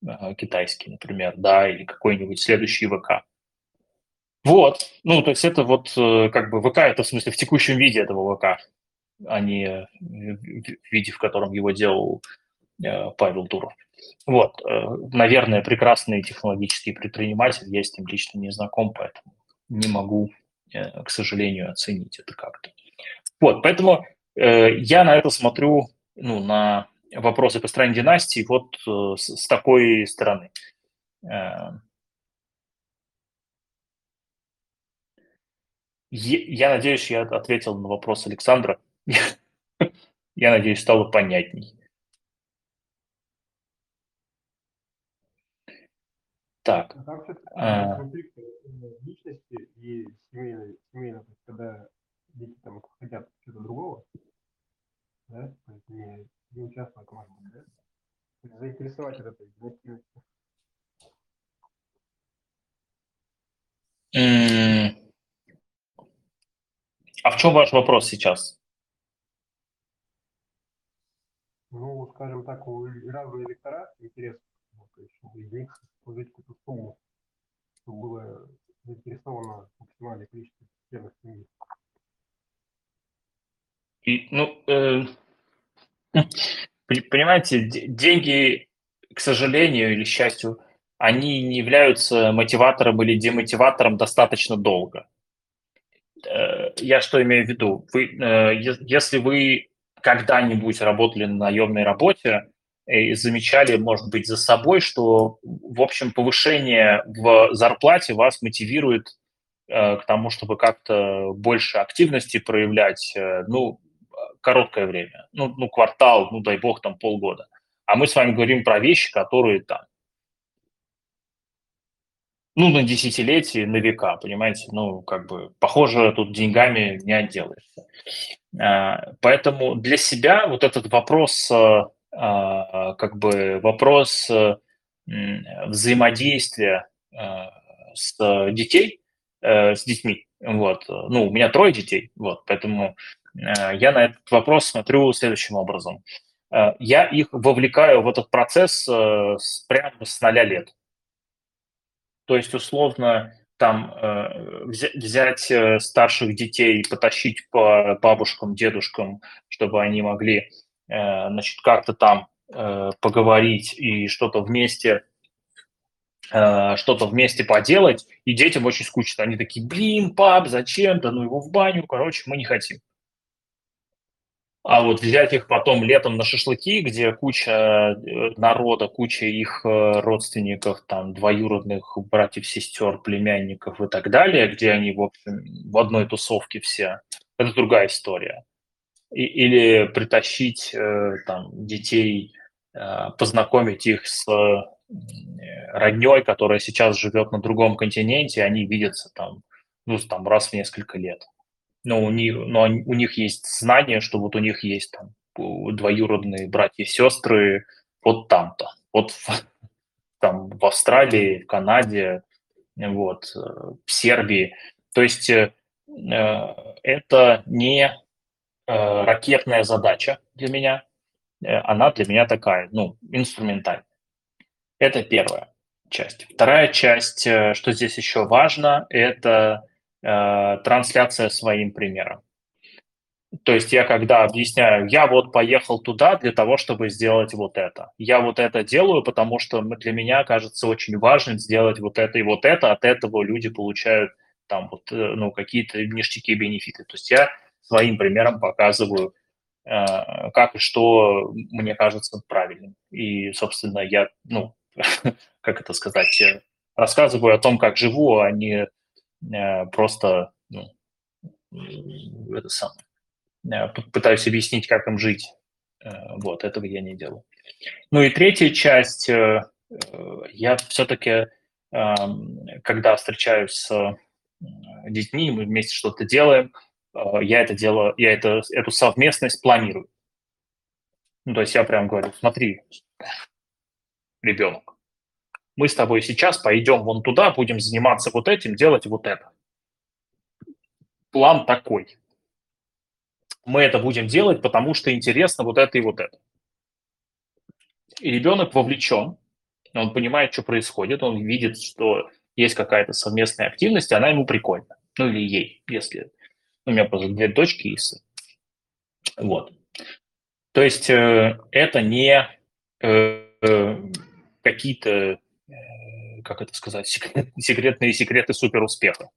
э, китайский, например, да, или какой-нибудь следующий ВК. Вот, ну, то есть это вот э, как бы ВК, это в смысле в текущем виде этого ВК, а не в виде, в котором его делал э, Павел Дуров. Вот, э, наверное, прекрасный технологический предприниматель, я с ним лично не знаком, поэтому не могу, к сожалению, оценить это как-то. Вот, поэтому я на это смотрю, ну, на вопросы по стороне династии вот с, с такой стороны. Я надеюсь, я ответил на вопрос Александра. *laughs* Я надеюсь, стало понятней. Так. А как все-таки а... конфликт личности и семейной, семейной, когда дети там хотят чего-то другого, да, то есть не, не участвовать, может быть, да? Заинтересовать от этой активностью. А в чем ваш вопрос сейчас? Ну, скажем так, у разных электорат интерес, то есть, из них сложить какую-то сумму, чтобы было заинтересовано максимальное количество членов семьи. И, ну, э, понимаете, деньги, к сожалению или счастью, они не являются мотиватором или демотиватором достаточно долго. Э, я что имею в виду? Вы, э, если вы когда-нибудь работали на наемной работе и замечали, может быть, за собой, что, в общем, повышение в зарплате вас мотивирует э, к тому, чтобы как-то больше активности проявлять, ну, короткое время, ну, ну, квартал, ну, дай бог, там полгода. А мы с вами говорим про вещи, которые там ну, на десятилетие, на века, понимаете, ну, как бы, похоже, тут деньгами не отделаешься. А, поэтому для себя вот этот вопрос, а, а, как бы, вопрос взаимодействия с детей, э, с детьми, вот, ну, у меня трое детей, вот, поэтому я на этот вопрос смотрю следующим образом. Я их вовлекаю в этот процесс э, прямо с ноля лет. То есть, условно, там э, взять э, старших детей, потащить по бабушкам, дедушкам, чтобы они могли, э, значит, как-то там э, поговорить и что-то вместе э, что-то вместе поделать, и детям очень скучно. Они такие, блин, пап, зачем? Да ну его в баню, короче, мы не хотим. А вот взять их потом летом на шашлыки, где куча э, народа, куча их э, родственников, там, двоюродных братьев, сестер, племянников и так далее, где они, в общем, в одной тусовке все, это другая история. И, или притащить э, там детей, познакомить их с родней, которая сейчас живет на другом континенте, они видятся там, ну, там раз в несколько лет но у них, но у них есть знание, что вот у них есть там двоюродные братья и сестры вот там-то, вот в, *laughs* там в Австралии, в Канаде, вот, э, в Сербии. То есть э, э, это не э, ракетная задача для меня, э, она для меня такая, ну, инструментальная. Это первая часть. Вторая часть, что здесь еще важно, это Э, трансляция своим примером. То есть я когда объясняю, я вот поехал туда для того, чтобы сделать вот это. Я вот это делаю, потому что для меня кажется очень важным сделать вот это и вот это. От этого люди получают там вот, э, ну, какие-то ништяки, бенефиты. То есть я своим примером показываю, э, как и что мне кажется правильным. И, собственно, я, ну, *laughs* как это сказать, рассказываю о том, как живу, а не просто ну, это самое, э, пытаюсь объяснить, как им жить. Э, вот, этого я не делаю. Ну и третья часть, я все-таки, эм, когда встречаюсь с детьми, мы вместе что-то делаем, я это делаю, я это, эту совместность планирую. Ну, то есть я прям говорю, смотри, ребенок, мы с тобой сейчас пойдем вон туда, будем заниматься вот этим, делать вот это. План такой. Мы это будем делать, потому что интересно вот это и вот это. И ребенок вовлечен, он понимает, что происходит, он видит, что есть какая-то совместная активность, и она ему прикольна. Ну или ей, если... У меня просто две дочки и сын. Вот. То есть э, это не э, э, какие-то как это сказать, секрет, секретные секреты суперуспеха.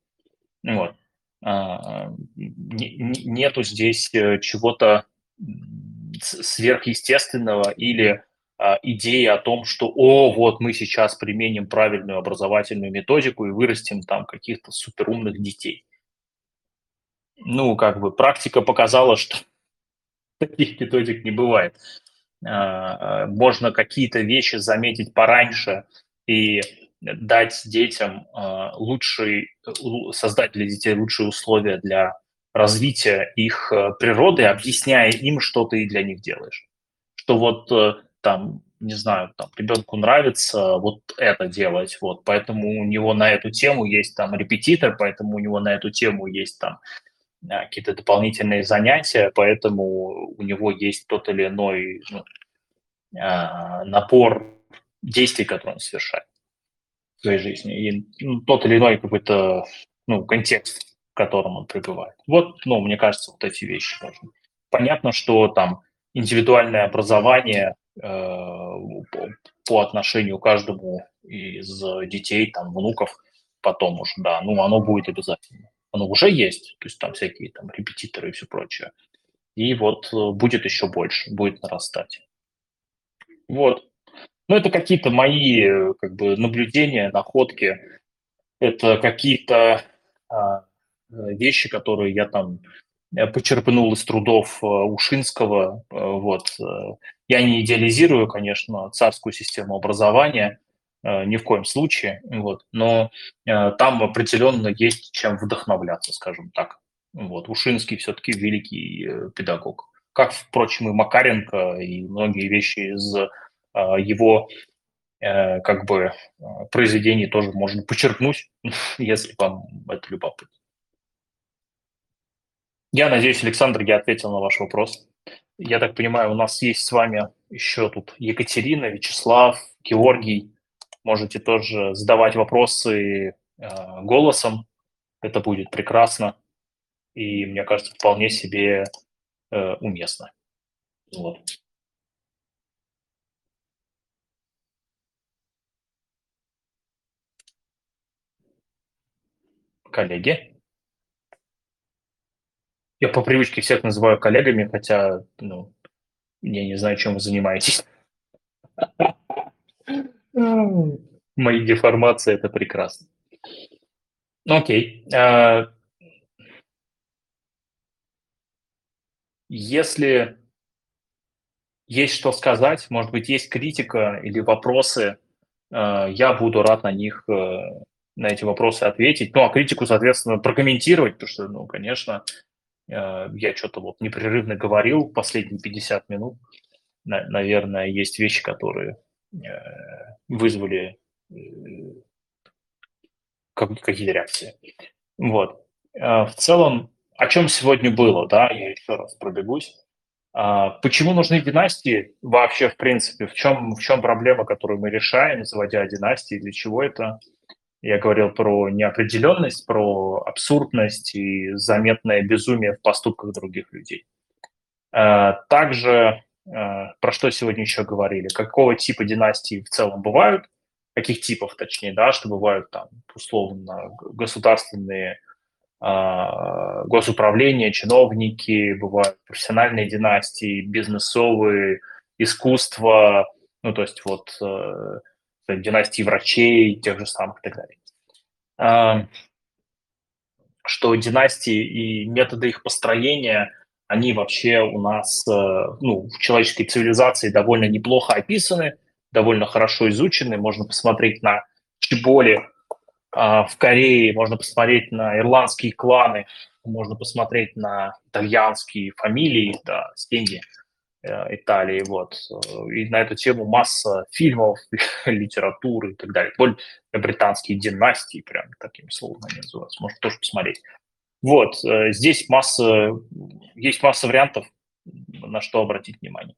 Вот. А, нету здесь э, чего-то сверхъестественного или а, идеи о том, что, о, вот мы сейчас применим правильную образовательную методику и вырастим там каких-то суперумных детей. Ну, как бы практика показала, что *laughs* таких методик не бывает. А, можно какие-то вещи заметить пораньше и дать детям лучший, создать для детей лучшие условия для развития их э, природы, объясняя им, что ты для них делаешь. Что вот э, там, не знаю, там ребенку нравится вот это делать, вот, поэтому у него на эту тему есть там репетитор, поэтому у него на эту тему есть там э, какие-то дополнительные занятия, поэтому у него есть тот или иной ну, напор действий, которые он совершает в своей жизни, и ну, тот или иной какой-то ну, контекст в котором он пребывает. Вот, ну, мне кажется, вот эти вещи нужны. Понятно, что там индивидуальное образование э, по, отношению к каждому из детей, там, внуков, потом уже, да, ну, оно будет обязательно. Оно уже есть, то есть там всякие там репетиторы и все прочее. И вот э, будет еще больше, будет нарастать. Вот. Ну, это какие-то мои э, как бы наблюдения, находки. Это какие-то а, вещи, которые я там э, почерпнул из трудов э, Ушинского. Вот. Я не идеализирую, конечно, царскую систему образования, ни в коем случае, вот, но там определенно есть чем вдохновляться, скажем так. Вот. Ушинский все-таки великий педагог. Как, впрочем, и Макаренко, и многие вещи из его как бы произведений тоже можно почерпнуть, *laughs* если вам это любопытно. Я надеюсь, Александр, я ответил на ваш вопрос. Я так понимаю, у нас есть с вами еще тут Екатерина, Вячеслав, Георгий. Можете тоже задавать вопросы э, голосом. Это будет прекрасно. И, мне кажется, вполне себе э, уместно. Вот. Коллеги? Я по привычке всех называю коллегами, хотя, ну, я не знаю, чем вы занимаетесь. Мои деформации – это прекрасно. Окей. А, если есть что сказать, может быть, есть критика или вопросы, а, я буду рад на них, э, на эти вопросы ответить. Ну, а критику, соответственно, прокомментировать, потому что, ну, конечно, Э, я что-то вот непрерывно говорил последние 50 минут. Наверное, есть вещи, которые э, вызвали э, какие-то реакции. Вот. В целом, о чем сегодня было, да, я еще раз пробегусь. А, почему нужны династии вообще, в принципе? В чем, в чем проблема, которую мы решаем, заводя династии? Для чего это? Я говорил про неопределенность, про абсурдность и заметное безумие в поступках других людей. Э, также, э, про что сегодня еще говорили, какого типа династии в целом бывают, каких типов, точнее, да, что бывают там, условно, государственные э, госуправления, чиновники, бывают профессиональные династии, бизнесовые, искусство, ну, то есть вот династии врачей, тех же самых и так далее. Что династии и методы их построения, они вообще у нас э, ну, в человеческой цивилизации довольно неплохо описаны, довольно хорошо изучены. Можно посмотреть на Чеболи а, в Корее, можно посмотреть на ирландские кланы, можно посмотреть на итальянские фамилии, да, Э, Италии, вот. И на эту тему масса фильмов, *laughs* литературы и так далее. Более британские династии, прям такими словами они называются, можно тоже посмотреть. Вот, э, здесь масса, есть масса вариантов, на что обратить внимание.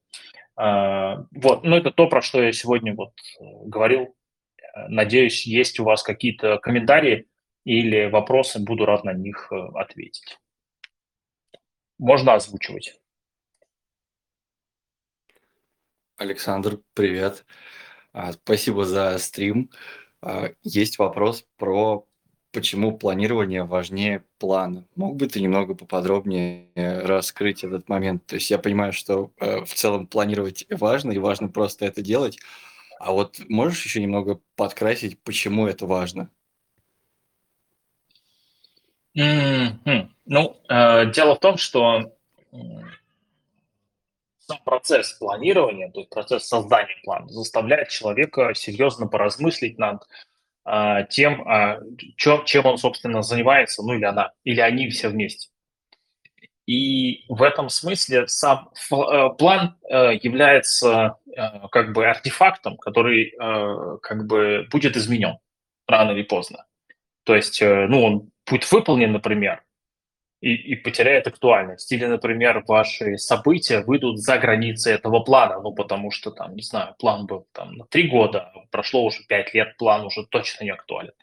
Вот, ну это то, про что я сегодня вот э, говорил. Надеюсь, есть у вас какие-то комментарии или вопросы, буду рад на них ответить. Можно озвучивать. Александр, привет. А, спасибо за стрим. А, есть вопрос про почему планирование важнее плана. Мог бы ты немного поподробнее э, раскрыть этот момент? То есть я понимаю, что э, в целом планировать важно, и важно просто это делать. А вот можешь еще немного подкрасить, почему это важно? Mm-hmm. Ну, э, дело в том, что сам процесс планирования, то есть процесс создания плана, заставляет человека серьезно поразмыслить над э, тем, э, чем, чем он, собственно, занимается, ну или она, или они все вместе. И в этом смысле сам э, план э, является э, как бы артефактом, который как бы будет изменен рано или поздно. То есть, ну, он будет выполнен, например, и, и потеряет актуальность. Или, например, ваши события выйдут за границы этого плана, ну, потому что, там, не знаю, план был там на три года, а прошло уже пять лет, план уже точно не актуален.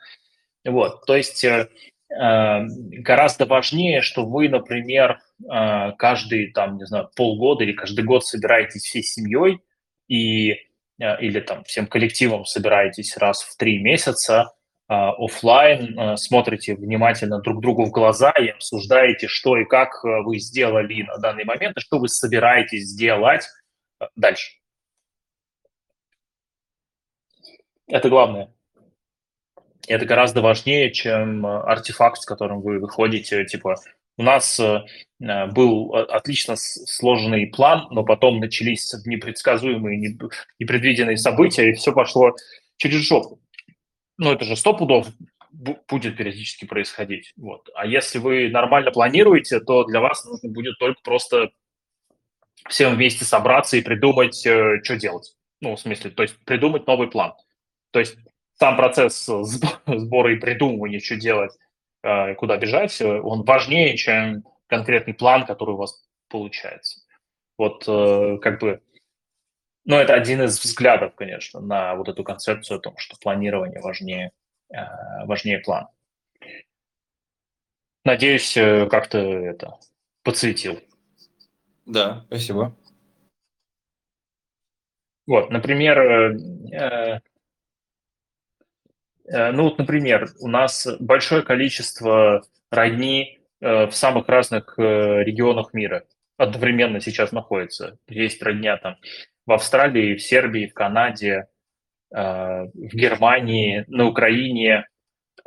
Вот, то есть э, э, гораздо важнее, что вы, например, э, каждый, там, не знаю, полгода или каждый год собираетесь всей семьей и э, или там всем коллективом собираетесь раз в три месяца, офлайн, а, смотрите внимательно друг другу в глаза и обсуждаете, что и как а, вы сделали на данный момент, и что вы собираетесь сделать дальше. Это главное. Это гораздо важнее, чем артефакт, с которым вы выходите. Типа, у нас был отлично сложенный план, но потом начались непредсказуемые, непредвиденные события, и все пошло через жопу ну, это же сто пудов будет периодически происходить. Вот. А если вы нормально планируете, то для вас нужно будет только просто всем вместе собраться и придумать, э, что делать. Ну, в смысле, то есть придумать новый план. То есть сам процесс *laughs* сбора и придумывания, что делать, э, куда бежать, э, он важнее, чем конкретный план, который у вас получается. Вот как бы ну, это один из взглядов, конечно, на вот эту концепцию о том, что планирование важнее, э, важнее плана. Надеюсь, э, как-то это подсветил. Да, спасибо. Вот, например, э, э, ну вот, например, у нас большое количество родни э, в самых разных регионах мира одновременно сейчас находится. Есть родня там в Австралии, в Сербии, в Канаде, э, в Германии, на Украине,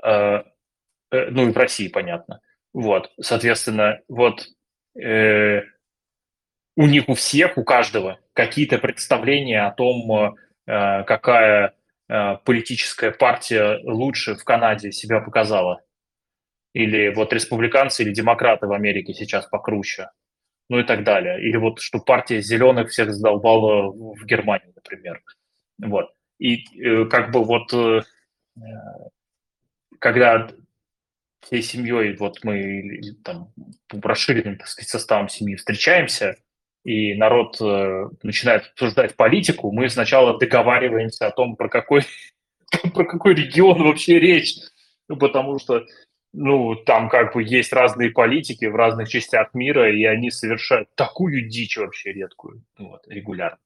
э, э, ну и в России, понятно. Вот, соответственно, вот у них у всех, у каждого какие-то представления о том, какая политическая партия лучше в Канаде себя показала. Или вот республиканцы или демократы в Америке сейчас покруче ну и так далее. Или вот, что партия зеленых всех задолбала в Германии, например. Вот. И э, как бы вот, э, когда всей семьей, вот мы там расширенным, так сказать, составом семьи встречаемся, и народ э, начинает обсуждать политику, мы сначала договариваемся о том, про какой, *laughs* про какой регион вообще речь. Ну, потому что ну, там как бы есть разные политики в разных частях мира, и они совершают такую дичь вообще редкую, вот, регулярно.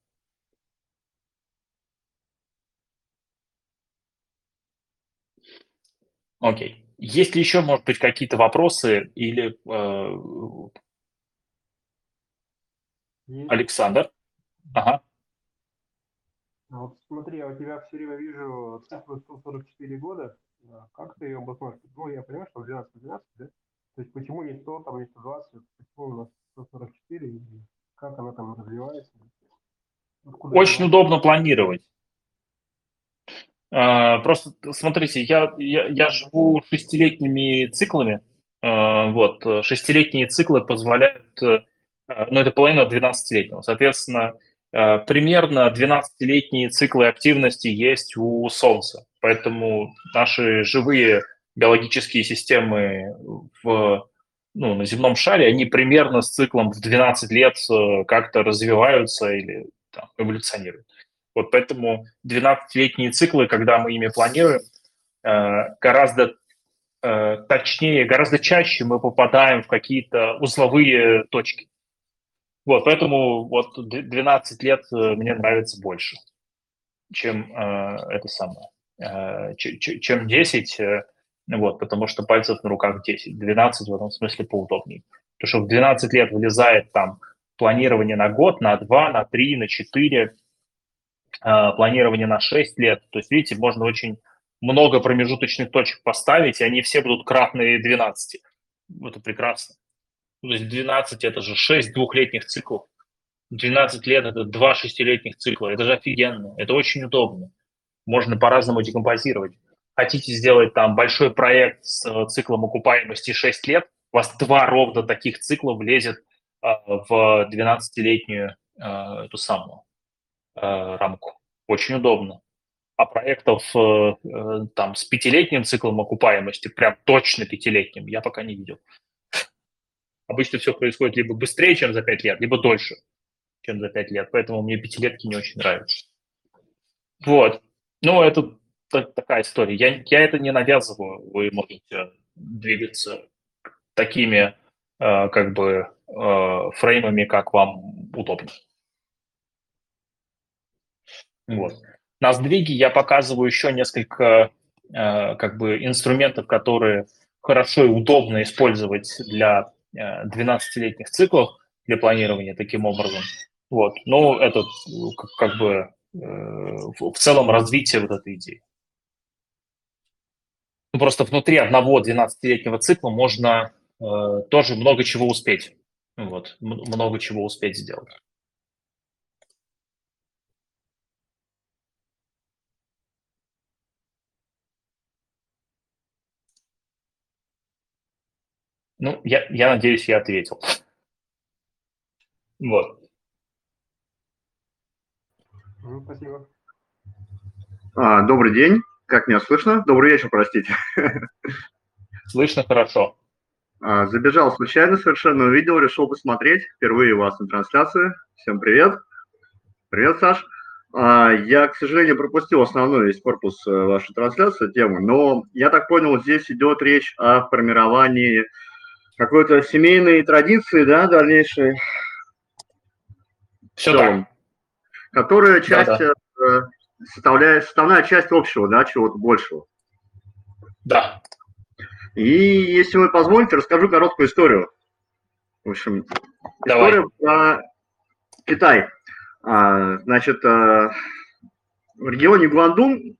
Окей. Есть ли еще, может быть, какие-то вопросы или э, Александр? Ага. А вот смотри, я у тебя все время вижу цифру 144 года. Как ты ее обосновываешь? Ну, я понимаю, что 12 12, да? То есть почему не 100, там не 120, почему у нас 144, и как она там развивается? Откуда Очень удобно планировать. А, просто смотрите, я, я, я живу шестилетними циклами. А, вот, шестилетние циклы позволяют, э, ну, это половина 12-летнего. Соответственно, примерно 12-летние циклы активности есть у Солнца. Поэтому наши живые биологические системы в, ну, на земном шаре, они примерно с циклом в 12 лет э, как-то развиваются или там, эволюционируют. Вот поэтому 12-летние циклы, когда мы ими планируем, э, гораздо э, точнее, гораздо чаще мы попадаем в какие-то узловые точки. Вот, поэтому вот 12 лет мне нравится больше, чем это самое. Э, чем 10. Э, Вот, потому что пальцев на руках 10, 12 в этом смысле поудобнее. Потому что в 12 лет вылезает там планирование на год, на 2, на 3, на 4, а, планирование на 6 лет. То есть, видите, можно очень много промежуточных точек поставить, и они все будут кратные 12. Это прекрасно. То есть 12 – это же 6 двухлетних циклов. 12 лет – это 2 шестилетних цикла. Это же офигенно. Это очень удобно. Можно по-разному декомпозировать. Хотите сделать там большой проект с э, циклом окупаемости 6 лет, у вас два ровно таких цикла влезет а, в 12-летнюю а, эту самую рамку. Очень удобно. А проектов э, там с пятилетним циклом окупаемости, прям точно пятилетним, я пока не видел. Обычно все происходит либо быстрее, чем за пять лет, либо дольше, чем за пять лет. Поэтому мне пятилетки не очень нравятся. Вот. Ну, это такая история. Я, я это не навязываю. Вы можете двигаться такими э, как бы э, фреймами, как вам удобно. Вот. На сдвиге я показываю еще несколько э, как бы инструментов, которые хорошо и удобно использовать для 12-летних циклов для планирования таким образом. Вот. Но это как бы в целом развитие вот этой идеи. Ну, просто внутри одного 12-летнего цикла можно э, тоже много чего успеть. Вот, много чего успеть сделать. Ну, я, я надеюсь, я ответил. Вот. Ну, спасибо. А, добрый день. Как меня слышно? Добрый вечер, простите. Слышно хорошо. А, забежал случайно совершенно, увидел, решил посмотреть. Впервые у вас на трансляции. Всем привет. Привет, Саш. А, я, к сожалению, пропустил основной весь корпус э, вашей трансляции, тему, но я так понял, здесь идет речь о формировании какой-то семейной традиции, да, дальнейшей. Все так. Которая часть да, да. Э, составляет, составная часть общего, да, чего-то большего. Да. И если вы позволите, расскажу короткую историю. В общем, Давай. история про Китай. А, значит, а, в регионе Гуандун,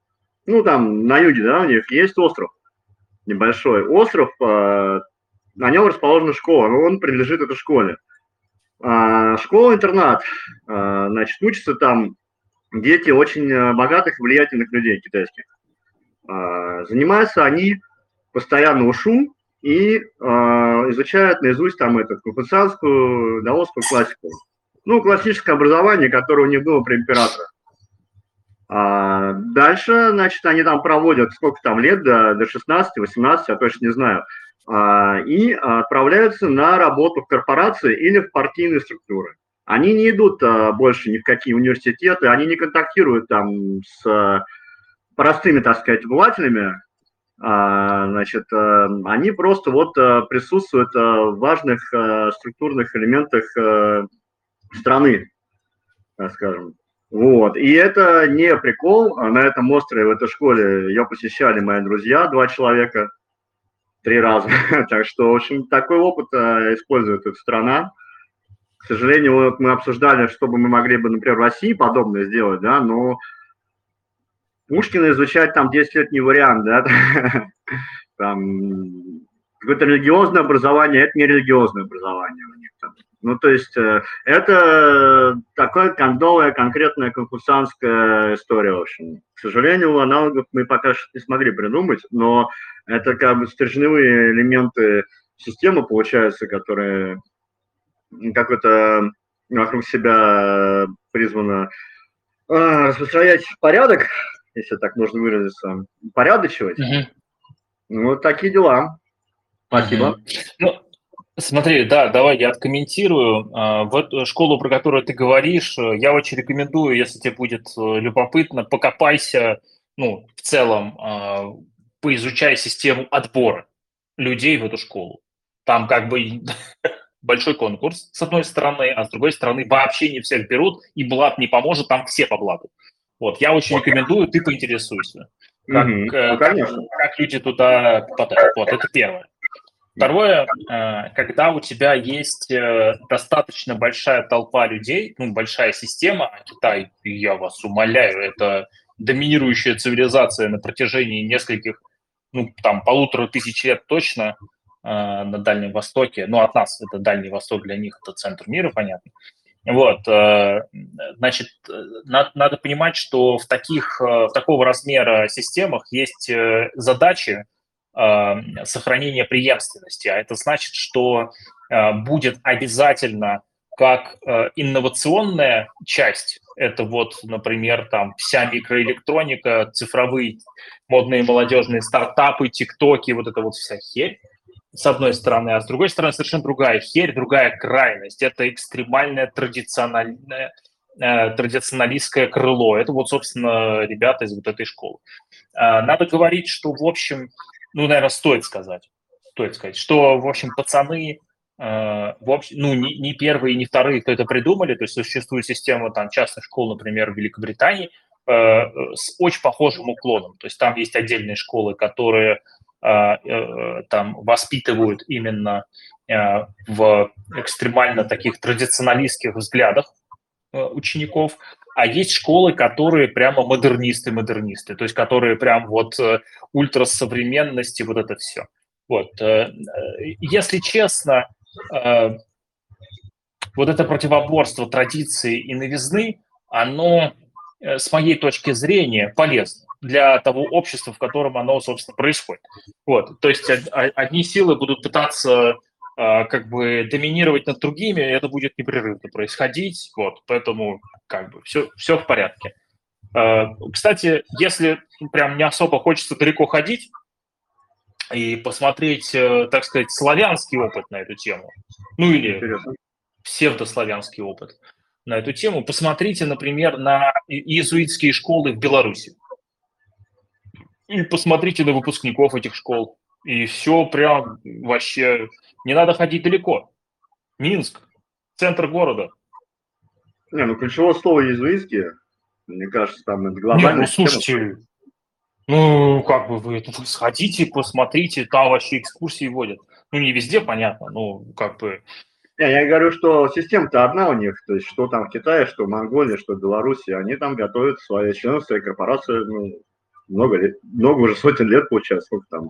ну там на юге, да, у них есть остров небольшой. Остров, а, на нем расположена школа, но он принадлежит этой школе. А, школа-интернат, а, значит, учатся там дети очень э, богатых и влиятельных людей китайских. А, занимаются они постоянно ушу и изучают наизусть там эту конфуцианскую, даосскую классику. Ну, классическое образование, которое у них было при императоре. А дальше, значит, они там проводят сколько там лет, до, до 16, 18, я точно не знаю, и отправляются на работу в корпорации или в партийные структуры они не идут а, больше ни в какие университеты, они не контактируют там с а, простыми, так сказать, обывателями, а, значит, а, они просто вот а, присутствуют а, в важных а, структурных элементах а, страны, так скажем. Вот. И это не прикол. На этом острове, в этой школе ее посещали мои друзья, два человека, три раза. *laughs* так что, в общем, такой опыт а, использует эта страна. К сожалению, вот мы обсуждали, чтобы мы могли бы, например, в России подобное сделать, да, но Пушкина изучать там 10 лет не вариант, да, *laughs* там какое-то религиозное образование, это не религиозное образование у них. Ну, то есть э, это такая кондовая, конкретная конкурсантская история, в общем. К сожалению, аналогов мы пока что не смогли придумать, но это как бы стержневые элементы системы, получаются, которые какой-то вокруг себя призвано а, распространять порядок, если так можно выразиться, порядочивать. Угу. Ну, вот такие дела. Спасибо. Угу. Ну, смотри, да, давай я откомментирую. А, в эту школу, про которую ты говоришь, я очень рекомендую, если тебе будет э, любопытно, покопайся, ну, в целом, а, поизучай систему отбора людей в эту школу. Там как бы *laughs* большой конкурс, с одной стороны, а с другой стороны вообще не всех берут, и блат не поможет, там все по блату. Вот, я очень рекомендую, ты поинтересуйся. как, mm-hmm. как, как люди туда попадают. Вот, это первое. Второе, э, когда у тебя есть э, достаточно большая толпа людей, ну, большая система, а Китай, я вас умоляю, это доминирующая цивилизация на протяжении нескольких, ну, там, полутора тысяч лет точно э, на Дальнем Востоке. Ну, от нас это Дальний Восток, для них это центр мира, понятно. Вот, значит, надо, надо понимать, что в таких, в такого размера системах есть задачи, сохранения преемственности. А это значит, что э, будет обязательно как э, инновационная часть, это вот, например, там вся микроэлектроника, цифровые модные молодежные стартапы, тиктоки, вот это вот вся херь, с одной стороны, а с другой стороны совершенно другая херь, другая крайность. Это экстремальное традициональное э, традиционалистское крыло. Это вот, собственно, ребята из вот этой школы. Надо говорить, что, в общем, ну, наверное, стоит сказать, стоит сказать, что, в общем, пацаны, э, в общем, ну, не, не первые, не вторые, кто это придумали, то есть существует система там частных школ, например, в Великобритании, э, с очень похожим уклоном, то есть там есть отдельные школы, которые э, э, там воспитывают именно э, в экстремально таких традиционалистских взглядах э, учеников, а есть школы, которые прямо модернисты-модернисты, то есть которые прям вот э, ультрасовременности, вот это все. Вот. Э, э, если честно, вот это противоборство традиции и новизны, оно, с моей точки зрения, полезно для того общества, в котором оно, собственно, происходит. Вот. То есть одни силы будут пытаться как бы доминировать над другими, это будет непрерывно происходить. Вот, поэтому как бы все, все в порядке. А, кстати, если прям не особо хочется далеко ходить и посмотреть, э, так сказать, славянский опыт на эту тему, ну или Интересно. псевдославянский опыт на эту тему, посмотрите, например, на иезуитские школы в Беларуси. И посмотрите на выпускников этих школ. И все прям вообще не надо ходить далеко. Минск, центр города. Не, ну ключевое слово иезуитские. Мне кажется, там это глобально. Не, ну слушайте, ну как бы вы тут сходите, посмотрите, там вообще экскурсии водят. Ну не везде, понятно, ну как бы... Не, я говорю, что система-то одна у них, то есть что там в Китае, что в Монголии, что в Беларуси, они там готовят свои члены, свои корпорации, ну, много лет, много уже сотен лет получается, сколько там,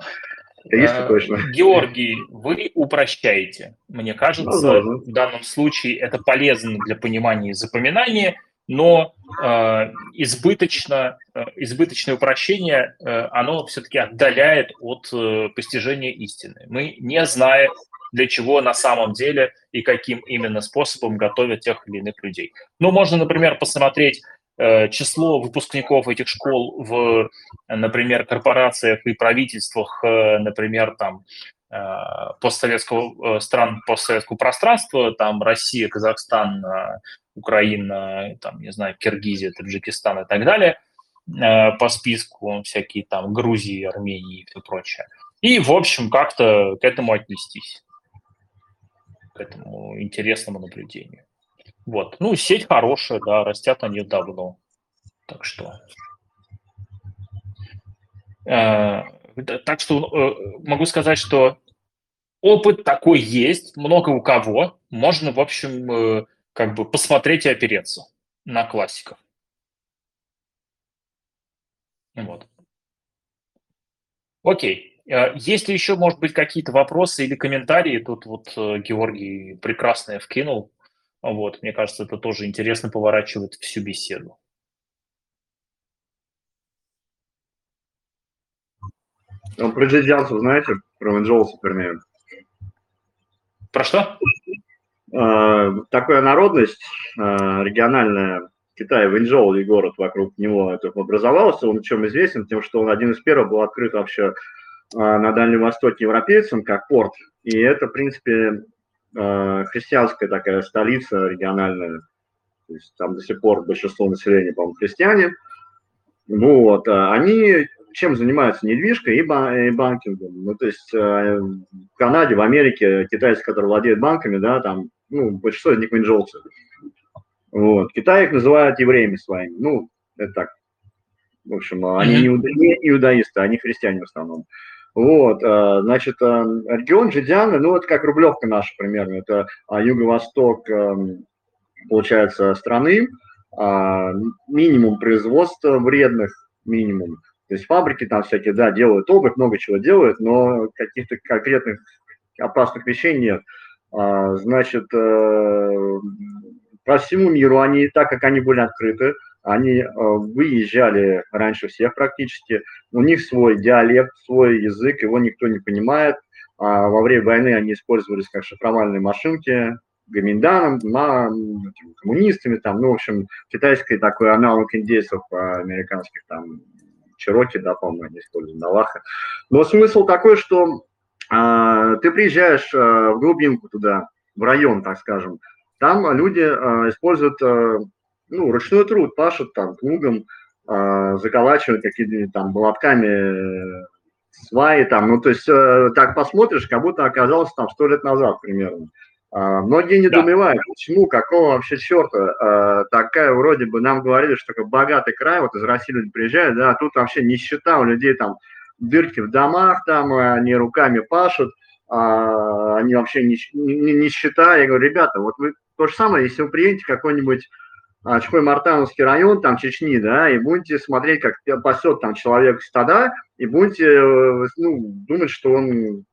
есть э, точно. Георгий, вы упрощаете. Мне кажется, ну, в данном случае это полезно для понимания и запоминания, но э, избыточно, э, избыточное упрощение, э, оно все-таки отдаляет от э, постижения истины. Мы не знаем, для чего на самом деле и каким именно способом готовят тех или иных людей. Ну, можно, например, посмотреть число выпускников этих школ в, например, корпорациях и правительствах, э, например, там, э, постсоветского, стран постсоветского пространства, там Россия, Казахстан, Украина, там, не знаю, Киргизия, Таджикистан и так далее, по списку всякие там Грузии, Армении и все прочее. И, в общем, как-то к этому отнестись, к этому интересному наблюдению. Вот. Ну, сеть хорошая, да, растят они давно. Так что... Э, так что э, могу сказать, что опыт такой есть, много у кого. Можно, в общем, э, как бы посмотреть и опереться на классиков. Вот. Окей. Есть ли еще, может быть, какие-то вопросы или комментарии? Тут вот Георгий прекрасно вкинул. Вот, мне кажется, это тоже интересно поворачивает всю беседу. Ну, про джей знаете? Про Венджолса, вернее. Про что? А, такая народность а, региональная Китая, Вэньчжоу и город вокруг него это образовался. Он чем известен? Тем, что он один из первых был открыт вообще а, на Дальнем Востоке европейцам как порт. И это, в принципе, Э, христианская такая столица региональная, то есть там до сих пор большинство населения, по-моему, христиане. Ну вот, а они чем занимаются? Недвижкой и, банкингом. Ну, то есть э, в Канаде, в Америке китайцы, которые владеют банками, да, там, ну, большинство из них винжолцы. Вот. Китай их называют евреями своими. Ну, это так, В общем, они не, иудаисты, они христиане в основном. Вот, э, значит, э, регион Джидиана, ну, это как Рублевка наша примерно, это а, юго-восток, эм, получается, страны, а, минимум производства вредных, минимум. То есть фабрики там всякие, да, делают обувь, много чего делают, но каких-то конкретных опасных вещей нет. А, значит, э, по всему миру они, так как они были открыты, они э, выезжали раньше всех практически, у них свой диалект, свой язык, его никто не понимает. А во время войны они использовались как шифровальные машинки, гоминданом, коммунистами, там, ну, в общем, китайский такой аналог индейцев американских, там, Чироки, да, по-моему, они используют, Наваха. Но смысл такой, что а, ты приезжаешь а, в глубинку туда, в район, так скажем, там люди а, используют а, ну, ручной труд, пашут там плугом, э, заколачивают какими-то там молотками сваи там, ну, то есть э, так посмотришь, как будто оказался там сто лет назад примерно. А, многие недоумевают, да. почему, какого вообще черта а, такая вроде бы нам говорили, что такой богатый край, вот из России люди приезжают, да, а тут вообще нищета у людей там дырки в домах, там они руками пашут, а, они вообще не, не, нищета. Я говорю, ребята, вот вы то же самое, если вы приедете в какой-нибудь а, Чхой-Мартановский район, там, Чечни, да, и будете смотреть, как пасет там человек стада, и будете, э, ну, думать, что он,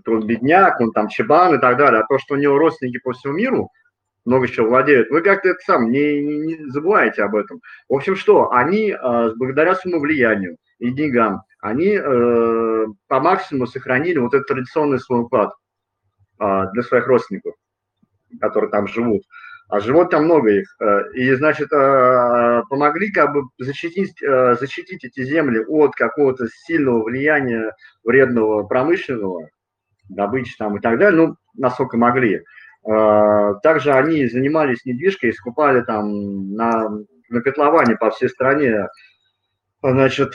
что он бедняк, он там чебан и так далее, а то, что у него родственники по всему миру, много чего владеют, вы как-то это сам не, не, забывайте об этом. В общем, что, они, э, благодаря своему влиянию и деньгам, они э, по максимуму сохранили вот этот традиционный свой уклад для своих родственников, которые там живут а живот там много их. Э, и, значит, э, помогли как бы защитить, э, защитить эти земли от какого-то сильного влияния вредного промышленного, добычи там и так далее, ну, насколько могли. Также они занимались недвижкой, скупали там на, на котловане по всей стране, значит,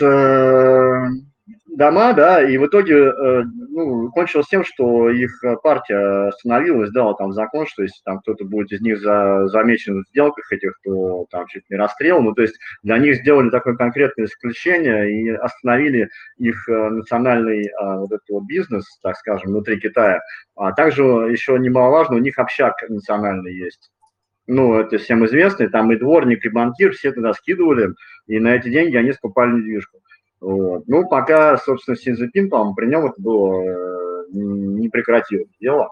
дома, да, и в итоге э, ну, кончилось тем, что их партия остановилась, дала там закон, что если там кто-то будет из них за, замечен в сделках этих, то там чуть не расстрел. Ну, то есть для них сделали такое конкретное исключение и остановили их э, национальный вот этот вот бизнес, так скажем, внутри Китая. А также еще немаловажно, у них общак национальный есть ну, это всем известно, там и дворник, и банкир, все туда скидывали, и на эти деньги они скупали недвижку. Вот. Ну, пока, собственно, Си Цзиньпин, по при нем это было э, не прекратилось дело.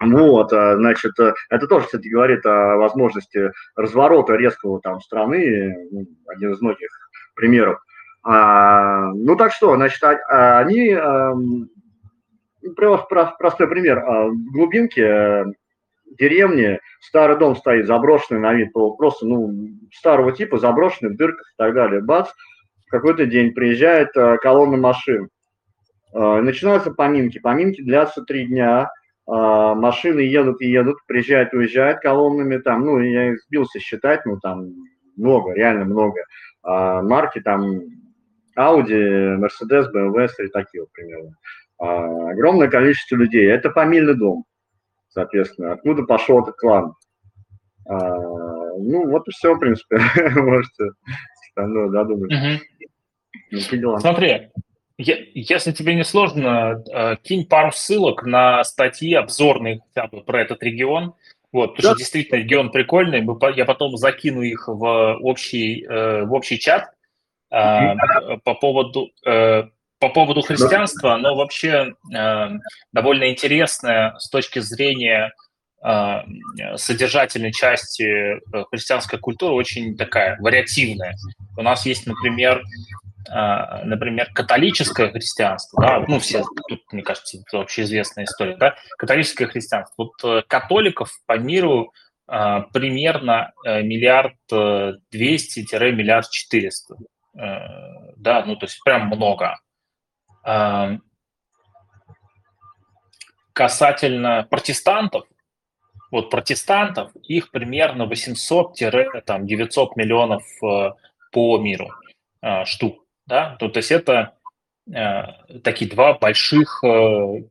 Вот, а, значит, э, это тоже, кстати, говорит о возможности разворота резкого там страны, ну, один из многих примеров. А, ну, так что, значит, а, а, они, а, простой пример, в глубинке э, деревни старый дом стоит, заброшенный на вид, просто, ну, старого типа, заброшенный, в дырках и так далее, бац, какой-то день приезжает э, колонна машин. Э, начинаются поминки. Поминки длятся три дня. Э, машины едут и едут, приезжают, уезжают колоннами. Там, ну, я сбился считать, ну, там много, реально много. Марки там Audi, Mercedes, BMW, и такие вот примерно. Огромное количество людей. Это фамильный дом, соответственно. Откуда пошел этот клан? Ну, вот и все, в принципе. *laughs* Можете остальное додумать. Угу. Ну, Смотри, если тебе не сложно, э, кинь пару ссылок на статьи обзорные хотя бы про этот регион. Вот, потому да. что действительно регион прикольный. Я потом закину их в общий, э, в общий чат да. по поводу по поводу христианства, оно вообще довольно интересное с точки зрения содержательной части христианской культуры, очень такая вариативная. У нас есть, например, а, например, католическое христианство, да, ну, все, тут, мне кажется, это общеизвестная история, да, католическое христианство. Вот э, католиков по миру примерно э, миллиард э, двести-миллиард четыреста, да, ну, то есть прям много. А, касательно протестантов, вот протестантов, их примерно 800-900 миллионов по миру штук. Да? То, то есть это э, такие два больших э,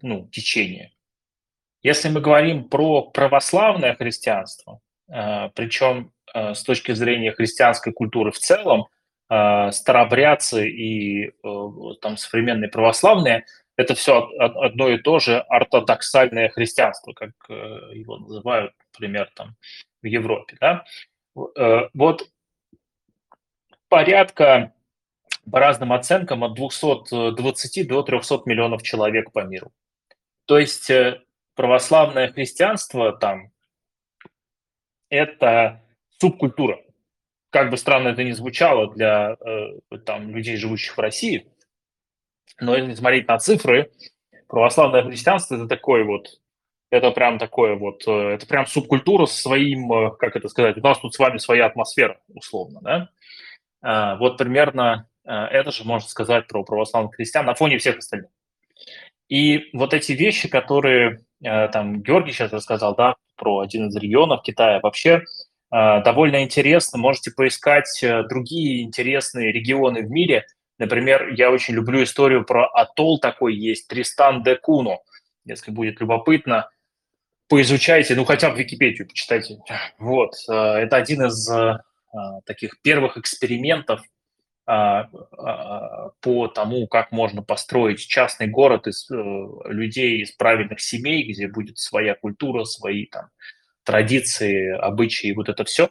ну, течения. Если мы говорим про православное христианство, э, причем э, с точки зрения христианской культуры в целом, старобрядцы и там современные православные – это все одно и то же ортодоксальное христианство, как его называют, например, там в Европе. Да? Вот порядка, по разным оценкам, от 220 до 300 миллионов человек по миру. То есть э, православное христианство там – это субкультура. Как бы странно это ни звучало для э, там, людей, живущих в России, но если смотреть на цифры, православное христианство – это такой вот это прям такое вот, э, это прям субкультура с своим, как это сказать, у нас тут с вами своя атмосфера, условно, да? А, вот примерно а, это же можно сказать про православных христиан на фоне всех остальных. И вот эти вещи, которые там Георгий сейчас рассказал, да, про один из регионов Китая, вообще довольно интересно. Можете поискать э, другие интересные регионы в мире. Например, я очень люблю историю про атолл такой есть, Тристан де Куну. Если будет любопытно, поизучайте, ну хотя бы Википедию почитайте. Вот, это один из а, таких первых экспериментов по тому, как можно построить частный город из э, людей из правильных семей, где будет своя культура, свои там традиции, обычаи, вот это все.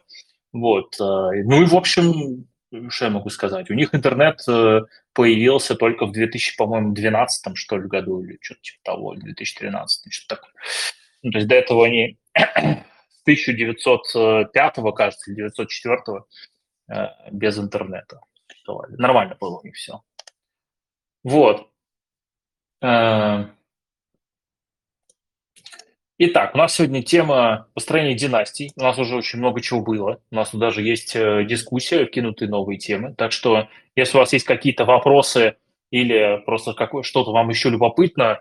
Вот. Ну и, в общем, что я могу сказать? У них интернет э, появился только в 2000, по-моему, 12 что ли, году, или что-то типа того, 2013, что-то такое. Ну, то есть до этого они *clears throat* 1905, кажется, 1904 э, без интернета. Нормально было у них все. Вот. Э, итак, у нас сегодня тема построения династий. У нас уже очень много чего было. У нас тут даже есть э, дискуссия, кинутые новые темы. Так что, если у вас есть какие-то вопросы или просто что-то вам еще любопытно,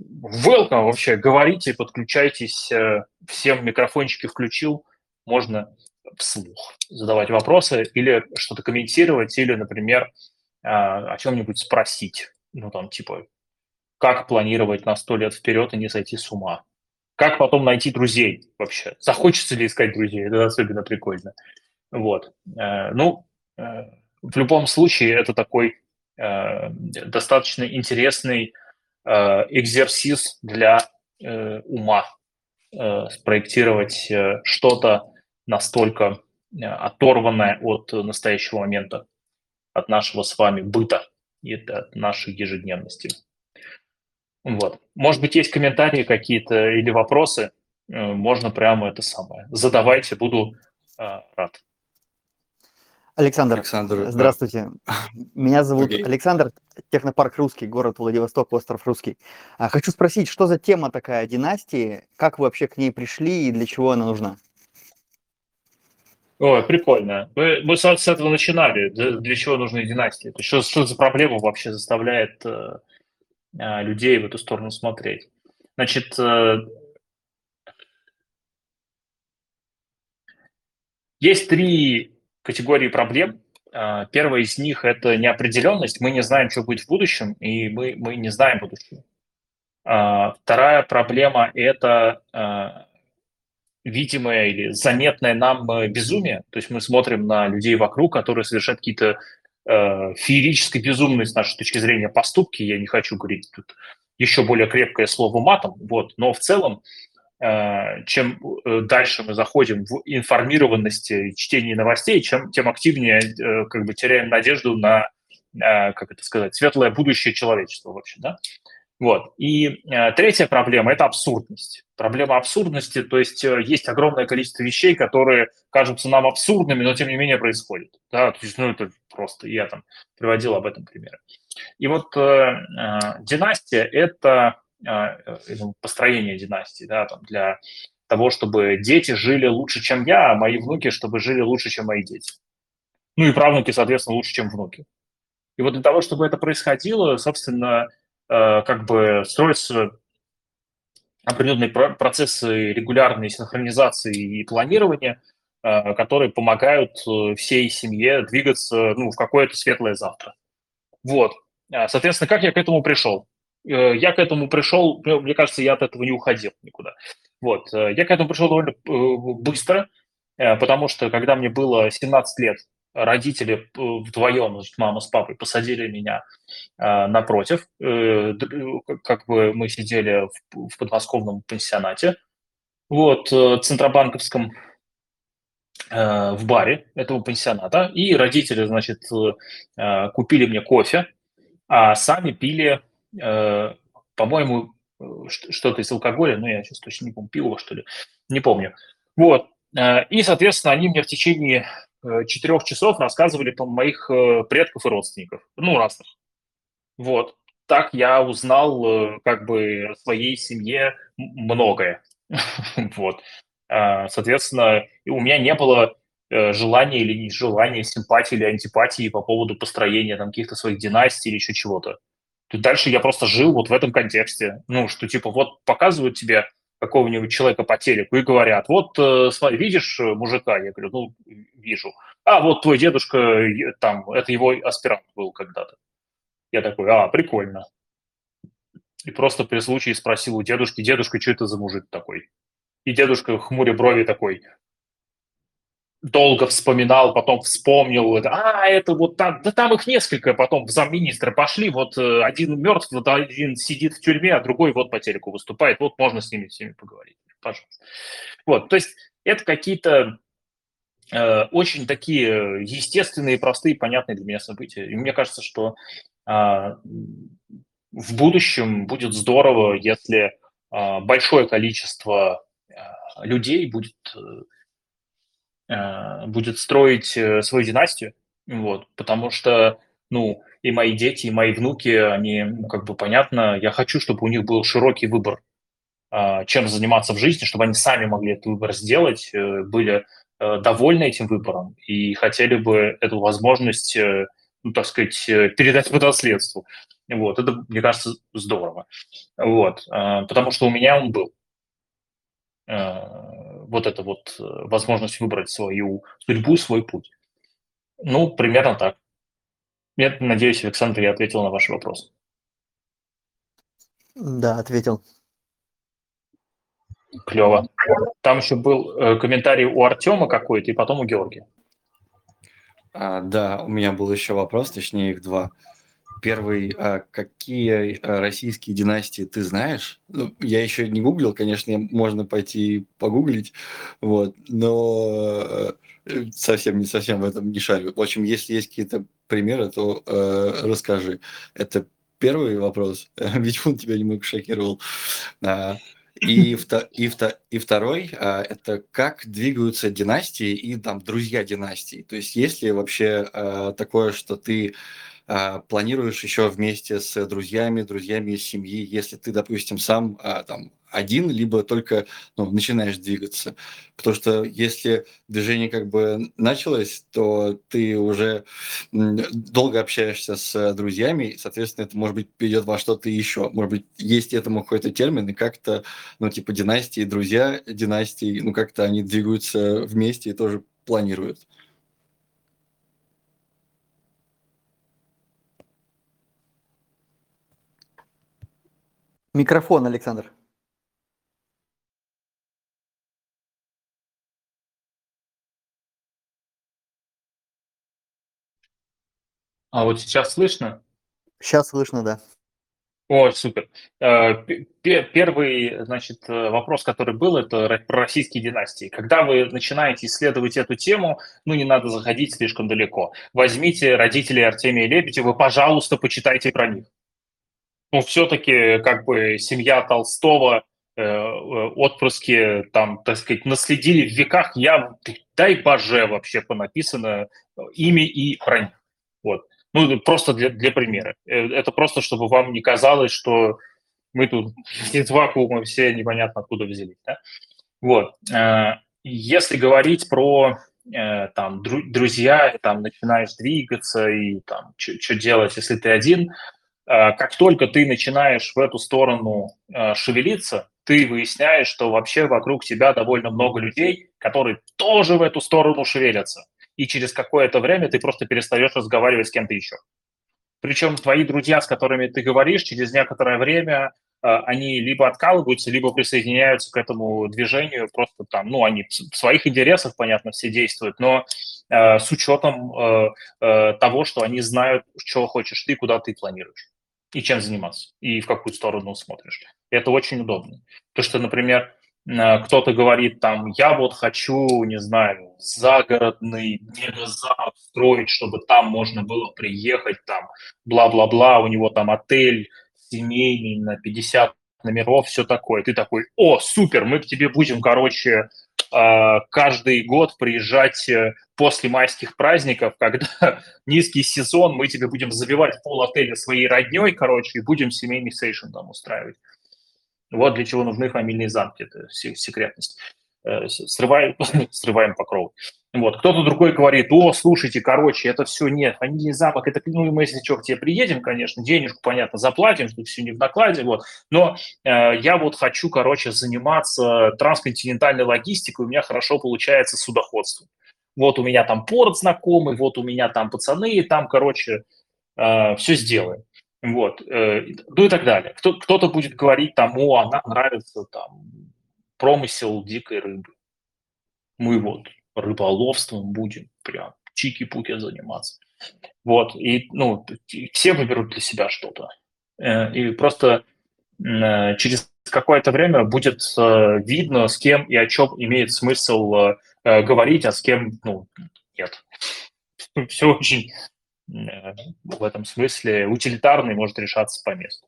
welcome вообще, говорите, подключайтесь, э, всем микрофончики включил, можно вслух задавать вопросы или что-то комментировать, или, например, а, о чем-нибудь спросить. Ну, там, типа, как планировать на сто лет вперед и не сойти с ума? Как потом найти друзей вообще? Захочется ли искать друзей? Это особенно прикольно. Вот. Э, ну, э, в любом случае, это такой достаточно интересный Э, экзерсис для э, ума, э, спроектировать что-то настолько оторванное от настоящего момента, от нашего с вами быта и от нашей ежедневности. Вот. Может быть, есть комментарии какие-то или вопросы, можно прямо это самое. Задавайте, буду рад. Александр, Александр здравствуйте. Да. Меня зовут okay. Александр, технопарк Русский, город Владивосток, остров Русский. А, хочу спросить, что за тема такая династии, как вы вообще к ней пришли и для чего она нужна? Ой, прикольно. Мы, мы с, с этого начинали. Для чего нужны династии? Что, что за проблема вообще заставляет э, э, людей в эту сторону смотреть? Значит, э, есть три категории проблем. А, первая из них – это неопределенность. Мы не знаем, что будет в будущем, и мы, мы не знаем будущего. Вторая проблема – это видимое или заметное нам э, безумие. То есть мы смотрим на людей вокруг, которые совершают какие-то э, феерически безумные с нашей точки зрения поступки. Я не хочу говорить тут еще более крепкое слово матом, вот. но в целом Э, чем э, дальше мы заходим в информированность и чтение новостей, чем, тем активнее э, как бы теряем надежду на, как это сказать, светлое будущее человечества вообще, да? Вот. И третья проблема – это абсурдность. Проблема абсурдности, то есть есть огромное количество вещей, которые кажутся нам абсурдными, но тем не менее происходят. Да? То есть, ну, это просто, я там приводил об этом примеры. И вот э, династия – это а, э, построения династии, да, там, для того, чтобы дети жили лучше, чем я, а мои внуки, чтобы жили лучше, чем мои дети. Ну и правнуки, соответственно, лучше, чем внуки. И вот для того, чтобы это происходило, собственно, э, как бы строятся определенные процессы регулярной синхронизации и планирования, э, которые помогают всей семье двигаться ну, в какое-то светлое завтра. Вот. Соответственно, как я к этому пришел? Э, я к этому пришел, ну, мне кажется, я от этого не уходил никуда. Вот, э, я к этому пришел довольно э, быстро, потому что когда мне было 17 лет, родители вдвоем, значит, мама с папой, посадили меня э, напротив. Э, как бы мы сидели в, в подмосковном пансионате, вот, э, центробанковском, э, в баре этого пансионата. И родители, значит, э, купили мне кофе, а сами пили, э, по-моему, э, что-то из алкоголя, ну, я сейчас точно не помню, пиво, что ли, не помню. Вот, э, и, соответственно, они мне в течение Э, четырех часов рассказывали про моих э, предков и родственников, ну, разных. Вот. Так я узнал э, как бы о своей семье многое. *laughs* Вот. А, соответственно, у меня не было желания или нежелания, симпатии или антипатии по поводу построения там каких-то своих династий или еще чего-то. Дальше я просто жил вот в этом контексте. Ну, что типа вот показывают тебе какого-нибудь человека по телеку и говорят, вот, э, смотри, видишь э, мужика? Я говорю, ну, вижу. А, вот твой дедушка, там, это его аспирант был когда-то. Я такой, а, прикольно. И просто при случае спросил у дедушки, дедушка, что это за мужик такой? И дедушка, хмуря брови, такой, долго вспоминал, потом вспомнил, а, это вот там, да там их несколько, потом в замминистра пошли, вот э, один мертв, вот один сидит в тюрьме, а другой вот по телеку выступает, вот можно с ними всеми поговорить, пожалуйста. Вот, то есть это какие-то э, очень такие естественные, простые, понятные для меня события. И мне кажется, что э, в будущем будет здорово, если э, большое количество э, людей будет Э, будет строить э, свою династию, вот, потому что, ну, и мои дети, и мои внуки, они, ну, как бы понятно, я хочу, чтобы у них был широкий выбор, а, чем заниматься в жизни, чтобы они сами могли этот выбор сделать, э, были довольны этим выбором и хотели бы эту возможность, ну, так сказать, передать по наследству. Вот, это, мне кажется, здорово. Вот, потому что у меня он был вот эта вот э, возможность выбрать свою судьбу, свой путь. Ну, примерно так. Я надеюсь, Александр, я ответил на ваш вопрос. Да, ответил. Клево. Там еще был э, комментарий у Артема какой-то, и потом у Георгия. А, да, у меня был еще вопрос, точнее их два. Первый, а какие а, российские династии ты знаешь? Ну, я еще не гуглил, конечно, можно пойти погуглить, вот, но э, совсем не совсем в этом не шарю. В общем, если есть какие-то примеры, то э, расскажи. Это первый вопрос, *laughs* ведь он тебя немного шокировал. А, и, и, и второй а, это как двигаются династии и там друзья династий. То есть есть ли вообще а, такое, что ты планируешь еще вместе с друзьями, друзьями из семьи, если ты, допустим, сам а, там один, либо только ну, начинаешь двигаться. Потому что если движение как бы началось, то ты уже долго общаешься с друзьями, соответственно, это, может быть, перейдет во что-то еще. Может быть, есть этому какой-то термин, и как-то, ну, типа династии, друзья династии, ну, как-то они двигаются вместе и тоже планируют. Микрофон, Александр. А вот сейчас слышно? Сейчас слышно, да. О, супер. Э, первый, значит, э, вопрос, который был, это про российские династии. Когда вы начинаете исследовать эту тему, ну, не надо заходить слишком далеко. Возьмите родителей Артемия Лебедева, пожалуйста, почитайте про них ну, все-таки как бы семья Толстого, э, э, отпрыски, там, так сказать, наследили в веках, я, дай боже, вообще понаписано ими и про них. Вот. Ну, просто для, для примера. Э, это просто, чтобы вам не казалось, что мы тут *laughs* из вакуума все непонятно откуда взялись. Да? Вот. Э, если говорить про там друзья, там начинаешь двигаться и там что делать, если ты один, Э, как только ты начинаешь в эту сторону э, шевелиться, ты выясняешь, что вообще вокруг тебя довольно много людей, которые тоже в эту сторону шевелятся. И через какое-то время ты просто перестаешь разговаривать с кем-то еще. Причем твои друзья, с которыми ты говоришь, через некоторое время они либо откалываются, либо присоединяются к этому движению, просто там, ну, они в своих интересах, понятно, все действуют, но с учетом того, что они знают, чего хочешь ты, куда ты планируешь, и чем заниматься, и в какую сторону смотришь. Это очень удобно. То, что, например, кто-то говорит там, я вот хочу, не знаю, загородный мегазал строить, чтобы там можно было приехать, там, бла-бла-бла, у него там отель семейный на 50 номеров, все такое. Ты такой, о, супер, мы к тебе будем, короче, а, каждый год приезжать э, после майских праздников, когда *laughs* низкий сезон, мы тебе будем забивать пол отеля своей родней, короче, и будем семейный сейшн там устраивать. Вот для чего нужны фамильные замки, это секретность. Э, срываем, *laughs* срываем покров. Вот. Кто-то другой говорит, о, слушайте, короче, это все нет, фамильный замок, это, ну, мы, если что, к тебе приедем, конечно, денежку, понятно, заплатим, что все не в накладе, вот, но э, я вот хочу, короче, заниматься трансконтинентальной логистикой, у меня хорошо получается судоходство. Вот у меня там порт знакомый, вот у меня там пацаны, там, короче, э, все сделаем. Вот, э, ну и так далее. Кто, кто-то будет говорить там, о, а нам нравится там промысел дикой рыбы. Мы вот рыболовством будем прям чики-пуки заниматься. Вот, и, ну, все выберут для себя что-то. Э, и просто э, через какое-то время будет видно, с кем и о чем имеет смысл говорить, а с кем, ну, нет. *laughs* Все очень Э, в этом смысле утилитарный может решаться по месту.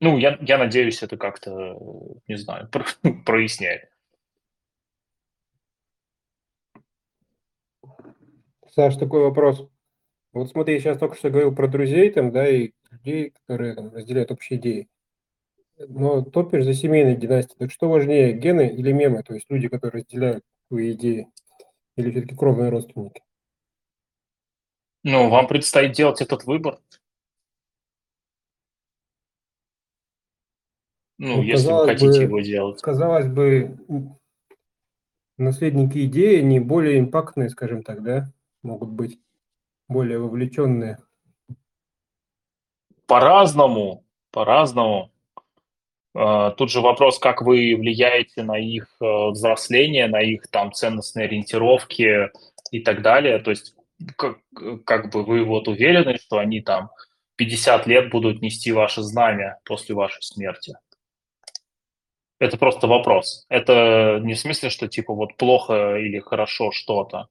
Ну, я, я надеюсь, это как-то, не знаю, *laughs* про, проясняет. Саш, такой вопрос. Вот смотри, я сейчас только что говорил про друзей там, да, и людей, которые там, разделяют общие идеи. Но топишь за семейные династии. Так что важнее, гены или мемы? То есть люди, которые разделяют твои идеи? Или все-таки кровные родственники? Ну, вам предстоит делать этот выбор. Ну, ну если вы хотите бы, его делать. Казалось бы, наследники идеи, не более импактные, скажем так, да, могут быть более вовлеченные. По-разному, по-разному. А, тут же вопрос, как вы влияете на их э, взросление, на их там ценностные ориентировки и так далее. То есть как, как бы вы вот уверены, что они там 50 лет будут нести ваше знамя после вашей смерти? Это просто вопрос. Это не в смысле, что типа вот плохо или хорошо что-то.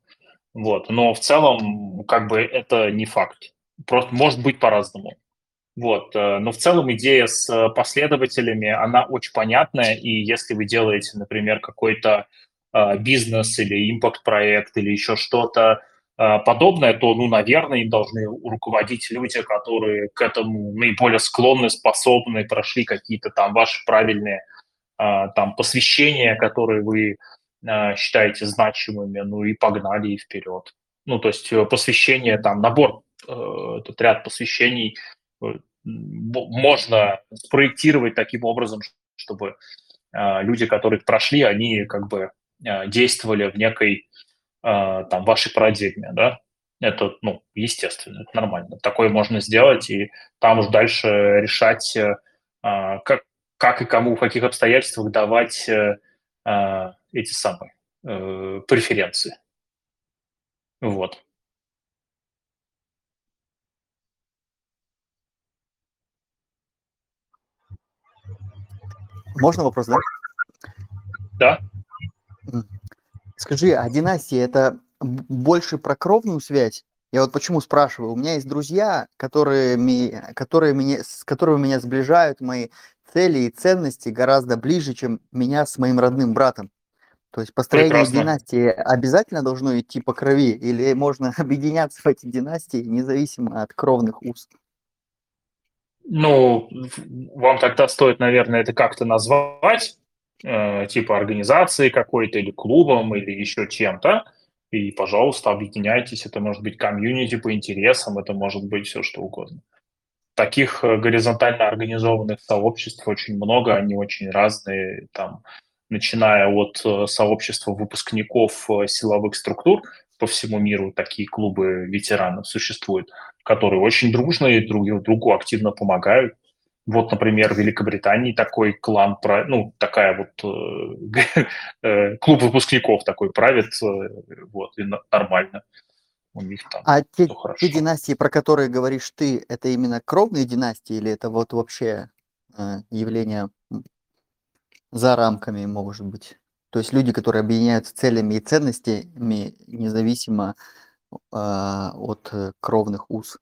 Вот. Но в целом, как бы это не факт. Просто может быть по-разному. Вот. Э, но в целом идея с последователями, она очень понятная. И если вы делаете, например, какой-то э, бизнес или импорт-проект или еще что-то, Э, подобное, то, ну, наверное, им должны руководить люди, которые к этому наиболее склонны, способны, прошли какие-то там ваши правильные э, там посвящения, которые вы э, считаете значимыми, ну и погнали и вперед. Ну, то есть посвящение, там, набор, этот ряд посвящений можно спроектировать таким образом, чтобы люди, которые прошли, они как бы действовали в некой а, там, вашей парадигме, да, это, ну, естественно, это нормально. Такое можно сделать, и там уж дальше решать, э, а, как, как и кому, в каких обстоятельствах давать э, а, эти самые э, преференции. Вот. Можно вопрос, да? Да. Скажи, а династия это больше про кровную связь? Я вот почему спрашиваю. У меня есть друзья, которые, которые меня, с которыми меня сближают мои цели и ценности гораздо ближе, чем меня с моим родным братом. То есть построение Прекрасно. династии обязательно должно идти по крови, или можно *laughs* объединяться в эти династии независимо от кровных уз? Ну, вам тогда стоит, наверное, это как-то назвать, э, типа организации какой-то или клубом или еще чем-то, и, пожалуйста, объединяйтесь. Это может быть комьюнити по интересам, это может быть все что угодно. Таких э, горизонтально организованных сообществ очень много, они очень разные, там, начиная от э, сообщества выпускников э, силовых структур по всему миру, такие клубы ветеранов существуют, которые очень дружные, друг другу активно помогают, Вот, например, в Великобритании такой клан, ну, такая вот *laughs* э, клуб выпускников такой правит, вот, и нормально. У них там а те, те династии, про которые говоришь ты, это именно кровные династии или это вот вообще явление за рамками, может быть? То есть люди, которые объединяются целями и ценностями, независимо э, от э, кровных уз.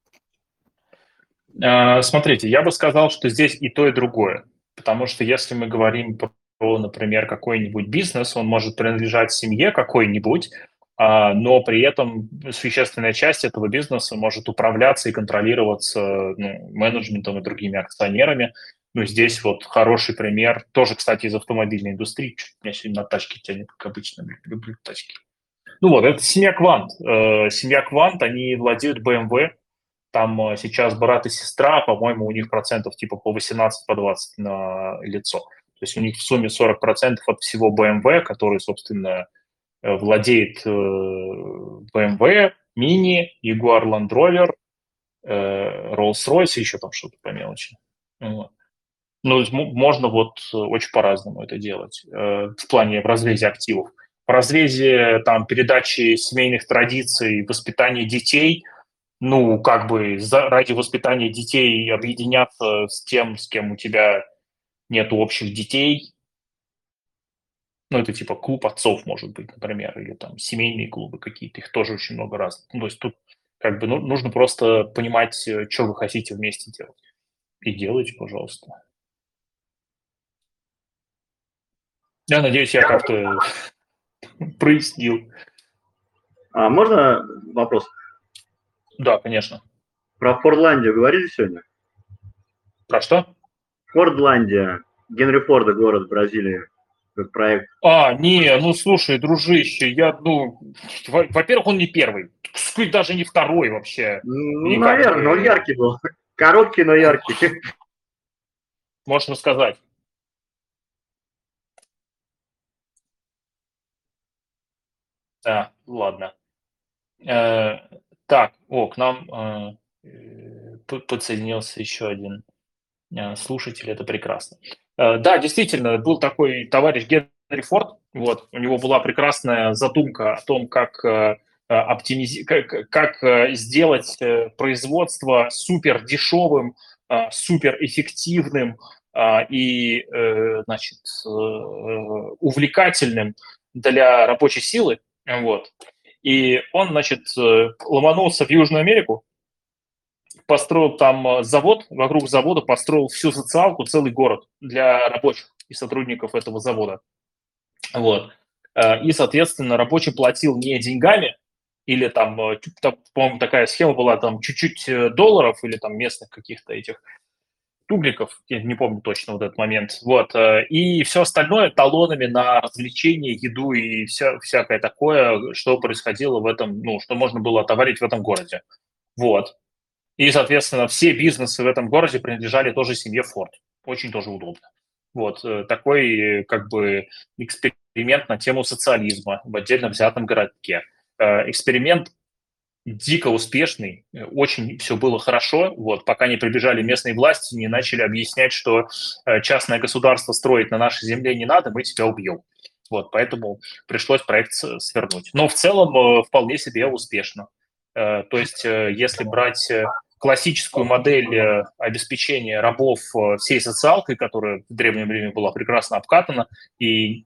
А, смотрите, я бы сказал, что здесь и то, и другое. Потому что если мы говорим про, например, какой-нибудь бизнес, он может принадлежать семье какой-нибудь, а, но при этом существенная часть этого бизнеса может управляться и контролироваться ну, менеджментом и другими акционерами. Ну, здесь вот хороший пример, тоже, кстати, из автомобильной индустрии. Меня сегодня на тачке тянет, как обычно, люблю тачки. Ну вот, это семья Квант. Э, семья Квант, они владеют BMW, там э, сейчас брат и сестра, по-моему, у них процентов типа по 18, по 20 на лицо. То есть у них в сумме 40 процентов от всего BMW, который, собственно, э, владеет BMW, Mini, Jaguar Land Rover, Rolls-Royce, еще там что-то по мелочи. Вот. Ну, можно вот очень по-разному это делать в плане в разрезе активов. В разрезе там передачи семейных традиций, воспитания детей – ну, как бы за, ради воспитания детей объединяться с тем, с кем у тебя нет общих детей. Ну, это типа клуб отцов, может быть, например, или там семейные клубы какие-то, их тоже очень много раз. Ну, то есть тут как бы ну, нужно просто понимать, э, что вы хотите вместе делать. И делайте, пожалуйста. Я надеюсь, я как-то *laughs* прояснил. А можно вопрос? Да, конечно. Про Фордландию говорили сегодня? Про что? Фордландия. Генри Форда, город Бразилии. Как проект. А, не, ну слушай, дружище, я, ну, во-первых, он не первый, даже не второй вообще. Ну, Никак. наверное, он яркий был. Короткий, но яркий. Можешь рассказать. А, ладно. Э, так, о, к нам э, э подсоединился еще один э, слушатель, это прекрасно. Э, да, действительно, был такой товарищ Генри Форд, вот, у него была прекрасная задумка о том, как э, оптимизи... как, как сделать производство супер дешевым, супер эффективным и, значит, увлекательным для рабочей силы, вот. И он, значит, э, ломанулся в Южную Америку, построил там э, завод, вокруг завода построил всю социалку, целый город для рабочих и сотрудников этого завода. Вот. Э, и, соответственно, рабочий платил не деньгами, или там, там по-моему, такая схема была, там, чуть-чуть долларов или там местных каких-то этих тубликов, я не помню точно вот этот момент, вот, э, и все остальное талонами на развлечения, еду и вся, всякое такое, что происходило в этом, ну, что можно было товарить в этом городе, вот. И, соответственно, все бизнесы в этом городе принадлежали тоже семье Форд, очень тоже удобно. Вот, э, такой как бы эксперимент на тему социализма в отдельно взятом городке. Э, эксперимент дико успешный, очень все было хорошо, вот, пока не прибежали местные власти, не начали объяснять, что э, частное государство строить на нашей земле не надо, мы тебя убьем. Вот, поэтому пришлось проект свернуть. Но в целом э, вполне себе успешно. Э, то есть, если брать классическую модель обеспечения рабов всей социалкой, которая в древнем Риме была прекрасно обкатана и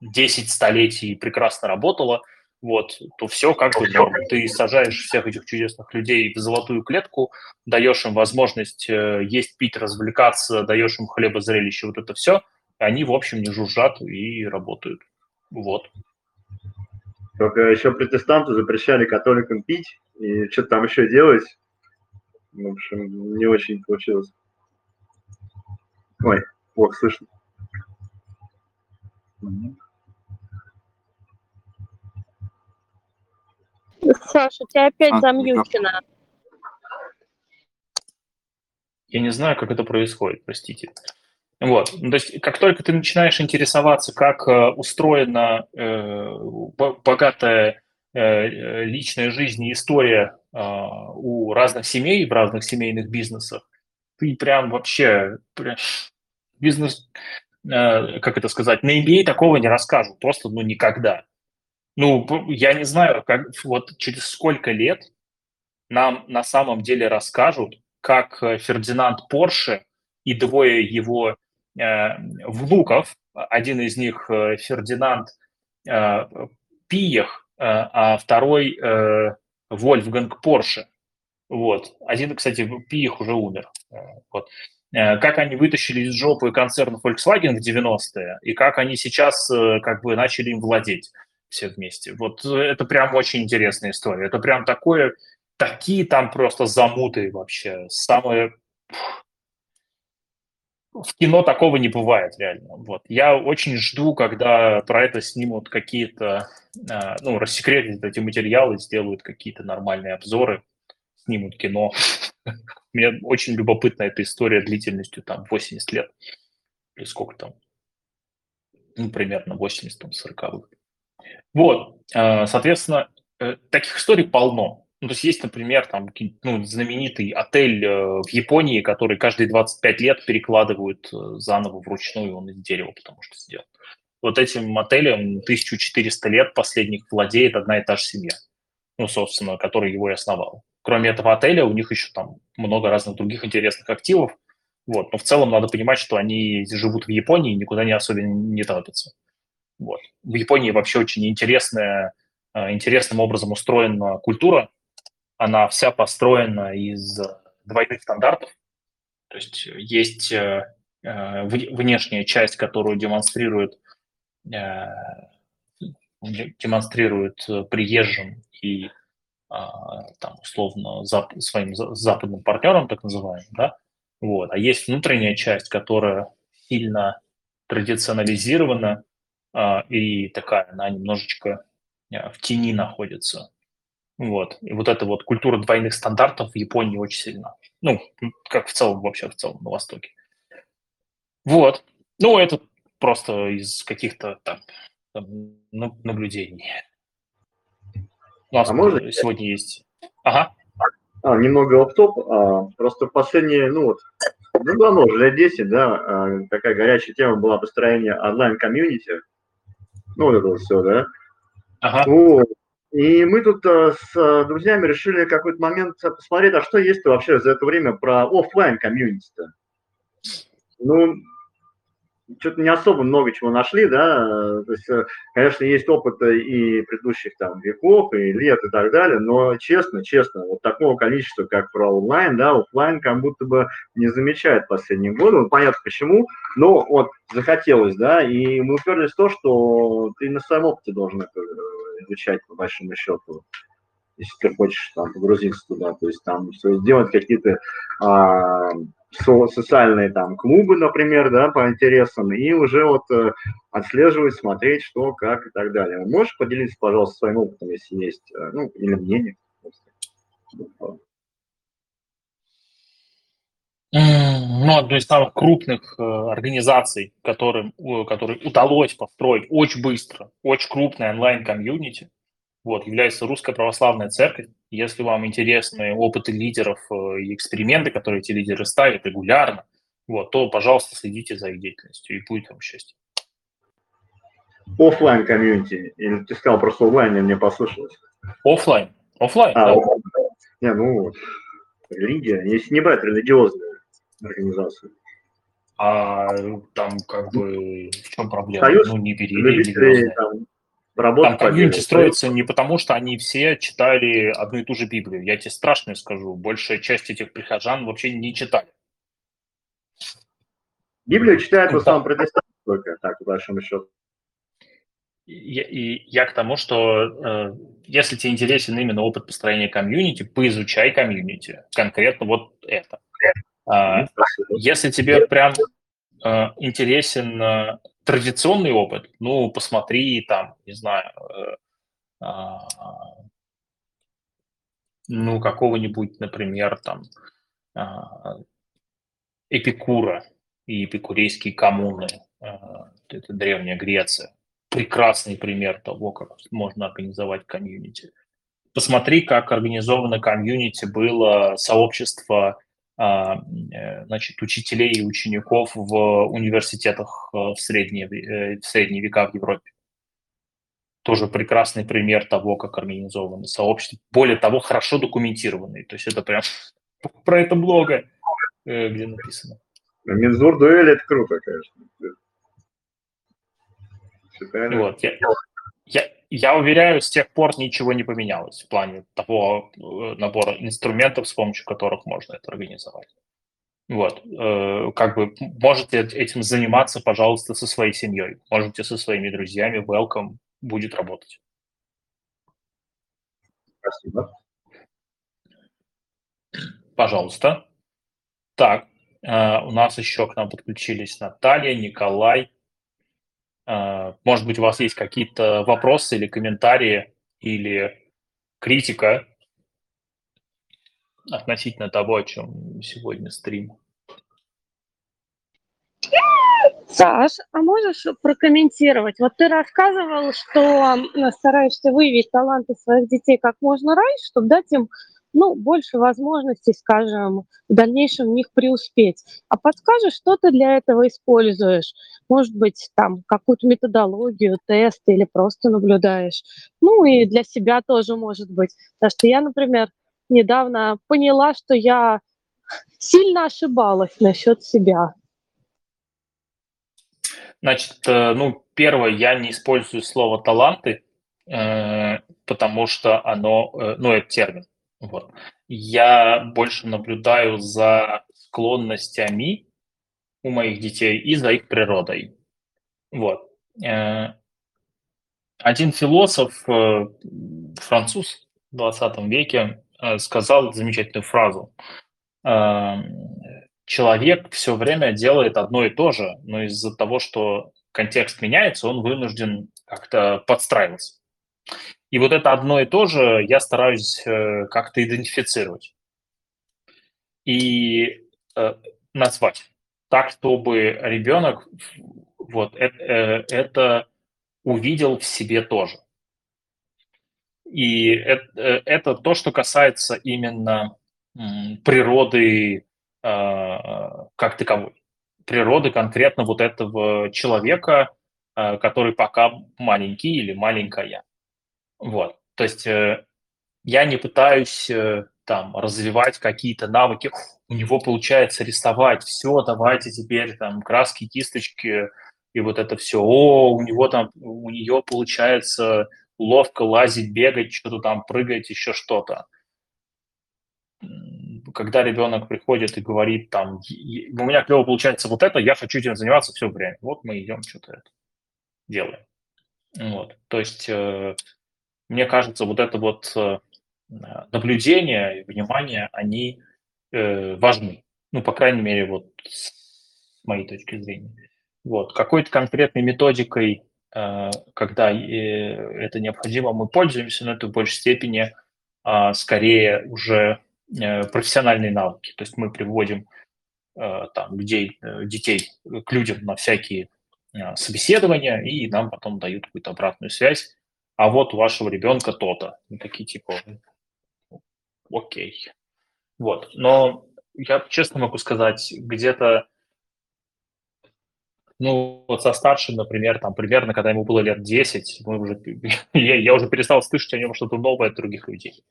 10 столетий прекрасно работала – вот, то все как бы. Ты сажаешь всех этих чудесных людей в золотую клетку, даешь им возможность э, есть, пить, развлекаться, даешь им хлебозрелище, вот это все, они, в общем, не жужжат и работают. Вот. Только еще протестанты запрещали католикам пить и что-то там еще делать. В общем, не очень получилось. Ой, плохо слышно. Саша, тебя опять а, замьючено. Я не знаю, как это происходит, простите. Вот. Ну, то есть, как только ты начинаешь интересоваться, как э, устроена э, богатая э, личная жизнь и история э, у разных семей в разных семейных бизнесах, ты прям вообще прям, бизнес, э, как это сказать, на MBA такого не расскажут, просто, ну, никогда. Ну, я не знаю, как, вот через сколько лет нам на самом деле расскажут, как э, Фердинанд Порше и двое его э, внуков, один из них э, Фердинанд э, Пиех, э, а второй э, Вольфганг Порше. Вот. Один, кстати, Пиех уже умер. Э, вот. Как они вытащили из жопы концерн Volkswagen в 90-е, и как они сейчас как бы начали им владеть все вместе. Вот это прям очень интересная история. Это прям такое, такие там просто замуты вообще. Самые в кино такого не бывает реально. Вот. Я очень жду, когда про это снимут какие-то, а, ну, рассекретят эти материалы, сделают какие-то нормальные обзоры, снимут кино. *laughs* Мне очень любопытна эта история длительностью там 80 лет. Или сколько там? Ну, примерно 80, там, 40 Вот, а, соответственно, э, таких историй полно. Ну, то есть есть, например, там ну, знаменитый отель э, в Японии, который каждые 25 лет перекладывают э, заново вручную, он из дерева, потому что сделан. Вот этим отелем 1400 лет последних владеет одна и та же семья, ну, собственно, которая его и основала. Кроме этого отеля, у них еще там много разных других интересных активов. Вот. Но в целом надо понимать, что они живут в Японии и никуда не особенно не торопятся. Вот. В Японии вообще очень интересная, э, интересным образом устроена культура, она вся построена из двойных стандартов. То есть есть э, э, внешняя часть, которую демонстрирует, э, демонстрирует приезжим и а, там, условно зап- своим западным партнерам, так называемым, да, вот. А есть внутренняя часть, которая сильно традиционализирована и такая, она немножечко в тени находится. Вот. И вот эта вот культура двойных стандартов в Японии очень сильна. Ну, как в целом, вообще в целом на Востоке. Вот. Ну, это просто из каких-то там, там наблюдений. У нас а можно сегодня есть. Ага. А, немного оф-топ. А, просто последние, ну вот, ну давно уже, лет 10, да, а, такая горячая тема была построение онлайн-комьюнити. Ну, вот это вот все, да. Ага. Вот. И мы тут э, с э, друзьями решили какой-то момент посмотреть, а что есть вообще за это время про офлайн комьюнити-то. Ну, что-то не особо много чего нашли, да, то есть, э, конечно, есть опыт и предыдущих там веков, и лет и так далее, но честно, честно, вот такого количества, как про онлайн, да, офлайн как будто бы не замечает последние годы, ну, понятно почему, но вот захотелось, да, и мы уперлись в то, что ты на своем опыте должен это изучать по большому счету, если ты хочешь там погрузиться туда, то есть там сделать какие-то а, социальные там клубы, например, да, по интересам, и уже вот э, отслеживать, смотреть, что, как и так далее. Можешь поделиться, пожалуйста, своим опытом, если есть, э, ну, или мнением? Ну, одной из самых крупных э, организаций, которым, которой удалось построить очень быстро, очень крупное онлайн-комьюнити, вот, является Русская Православная Церковь. Если вам интересны опыты лидеров э, и эксперименты, которые эти лидеры ставят регулярно, вот, то, пожалуйста, следите за их деятельностью, и будет вам счастье. Оффлайн комьюнити, или ты сказал просто онлайн, и мне послышалось? Оффлайн, оффлайн, а, да. Не, ну, религия, если не брать религиозную организацию. А там как бы в чем проблема? Союз, ну, не бери религиозные. Там, Работа Там комьюнити строится не потому, что они все читали одну и ту же Библию. Я тебе страшно скажу, большая часть этих прихожан вообще не читали. Библию читают в основном протестанты только, так, по большому счету. И, и я к тому, что э, если тебе интересен именно опыт построения комьюнити, поизучай комьюнити, конкретно вот это. А, если тебе прям э, интересен э, традиционный опыт, ну, посмотри там, не знаю, э, э, ну, какого-нибудь, например, там, э, Эпикура и эпикурейские коммуны, э, это древняя Греция. Прекрасный пример того, как можно организовать комьюнити. Посмотри, как организовано комьюнити было сообщество а, э, значит, учителей и учеников в университетах э, в средние, э, в средние века в Европе. Тоже прекрасный пример того, как организованы сообщества. Более того, хорошо документированные. То есть это прям *laughs* про это много, где написано. Минзур дуэль – это круто, конечно. Вот, я, я, я уверяю, с тех пор ничего не поменялось в плане того э, набора инструментов, с помощью которых можно это организовать. Вот, э, как бы можете этим заниматься, пожалуйста, со своей семьей, можете со своими друзьями, welcome, будет работать. Спасибо. Пожалуйста. Так, э, у нас еще к нам подключились Наталья, Николай, может быть, у вас есть какие-то вопросы или комментарии, или критика относительно того, о чем сегодня стрим. Саш, а можешь прокомментировать? Вот ты рассказывал, что стараешься выявить таланты своих детей как можно раньше, чтобы дать им ну, больше возможностей, скажем, в дальнейшем в них преуспеть. А подскажешь, что ты для этого используешь? Может быть, там какую-то методологию, тест или просто наблюдаешь. Ну и для себя тоже может быть. Потому что я, например, недавно поняла, что я сильно ошибалась насчет себя. Значит, э, ну, первое, я не использую слово таланты, э, потому что оно, э, ну, это термин. Вот. Я больше наблюдаю за склонностями у моих детей и за их природой. Вот. Э, один философ, э, француз в 20 веке, э, сказал замечательную фразу. Человек все время делает одно и то же, но из-за того, что контекст меняется, он вынужден как-то подстраиваться. И вот это одно и то же я стараюсь э, как-то идентифицировать и э, назвать так, чтобы ребенок вот это, э, это увидел в себе тоже. И это, это то, что касается именно природы как таковой. Природы конкретно вот этого человека, который пока маленький или маленькая. Вот. То есть э, я не пытаюсь э, там развивать какие-то навыки. У него получается рисовать. Все, давайте теперь там краски, кисточки и вот это все. О, у него там, у нее получается ловко лазить, бегать, что-то там прыгать, еще что-то. Когда ребенок приходит и говорит там, у меня клево получается вот это, я хочу этим заниматься все время. Вот мы идем что-то это делаем. Вот. То есть э, мне кажется, вот это вот э, наблюдение и внимание, они э, важны. Ну, по крайней мере, вот с моей точки зрения. Вот. Какой-то конкретной методикой, э, когда это необходимо, мы пользуемся, но это в большей степени а, скорее уже профессиональные навыки. То есть мы приводим там, людей, детей к людям на всякие собеседования, и нам потом дают какую-то обратную связь а вот у вашего ребенка то-то. Мы такие типа, окей. Вот, но я честно могу сказать, где-то, ну, вот со старшим, например, там, примерно, когда ему было лет 10, мы уже, *laughs* я, я уже перестал слышать о нем что-то новое от других людей.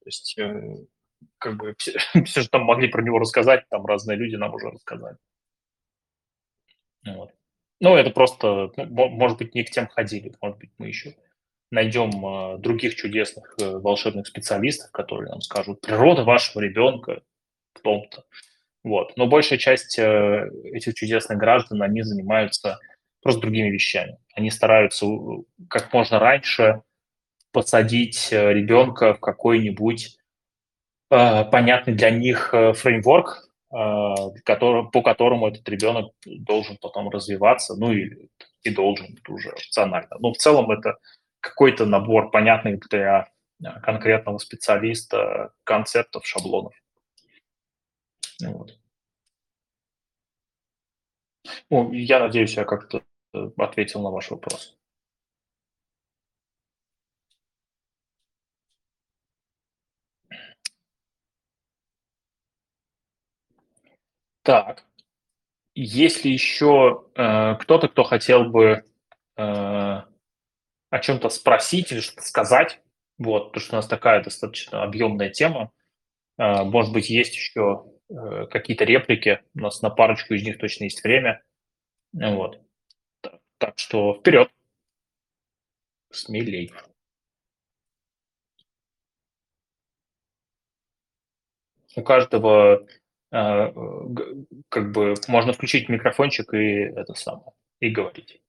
То есть, э, как бы, все, *laughs* все же там могли про него рассказать, там разные люди нам уже рассказали. Вот. Ну, это просто, ну, может быть, не к тем ходили, может быть, мы еще найдем э, других чудесных э, волшебных специалистов, которые нам скажут, природа вашего ребенка в том-то. Вот. Но большая часть э, этих чудесных граждан, они занимаются просто другими вещами. Они стараются как можно раньше посадить ребенка в какой-нибудь понятный для них фреймворк, который, по которому этот ребенок должен потом развиваться, ну и, и должен уже опционально. Но в целом это какой-то набор понятных для э, конкретного специалиста концептов, шаблонов. Вот. Ну, я надеюсь, я как-то э, ответил на ваш вопрос. Так. Есть ли еще э, кто-то, кто хотел бы э, о чем-то спросить или что-то сказать? Вот, потому что у нас такая достаточно объемная тема. Э, может быть, есть еще э, какие-то реплики. У нас на парочку из них точно есть время. Вот. Так, что вперед. Смелей. У каждого э, как бы можно включить микрофончик и это самое, и говорить.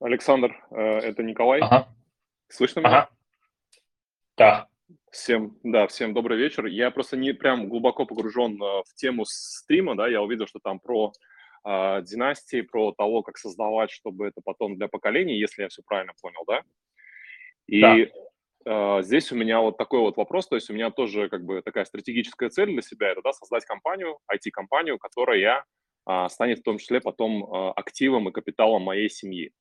Александр, э, это Николай. Ага. Слышно меня? Ага. Да. Всем, да, всем добрый вечер. Я просто не прям глубоко погружен э, в тему стрима, да, я увидел, что там про э, династии, про того, как создавать, чтобы это потом для поколений, если я все правильно понял, да? И да. э, здесь у меня вот такой вот вопрос, то есть у меня тоже как бы такая стратегическая цель для себя, это, да, создать компанию, IT-компанию, которая э, станет в том числе потом э, активом и капиталом моей семьи.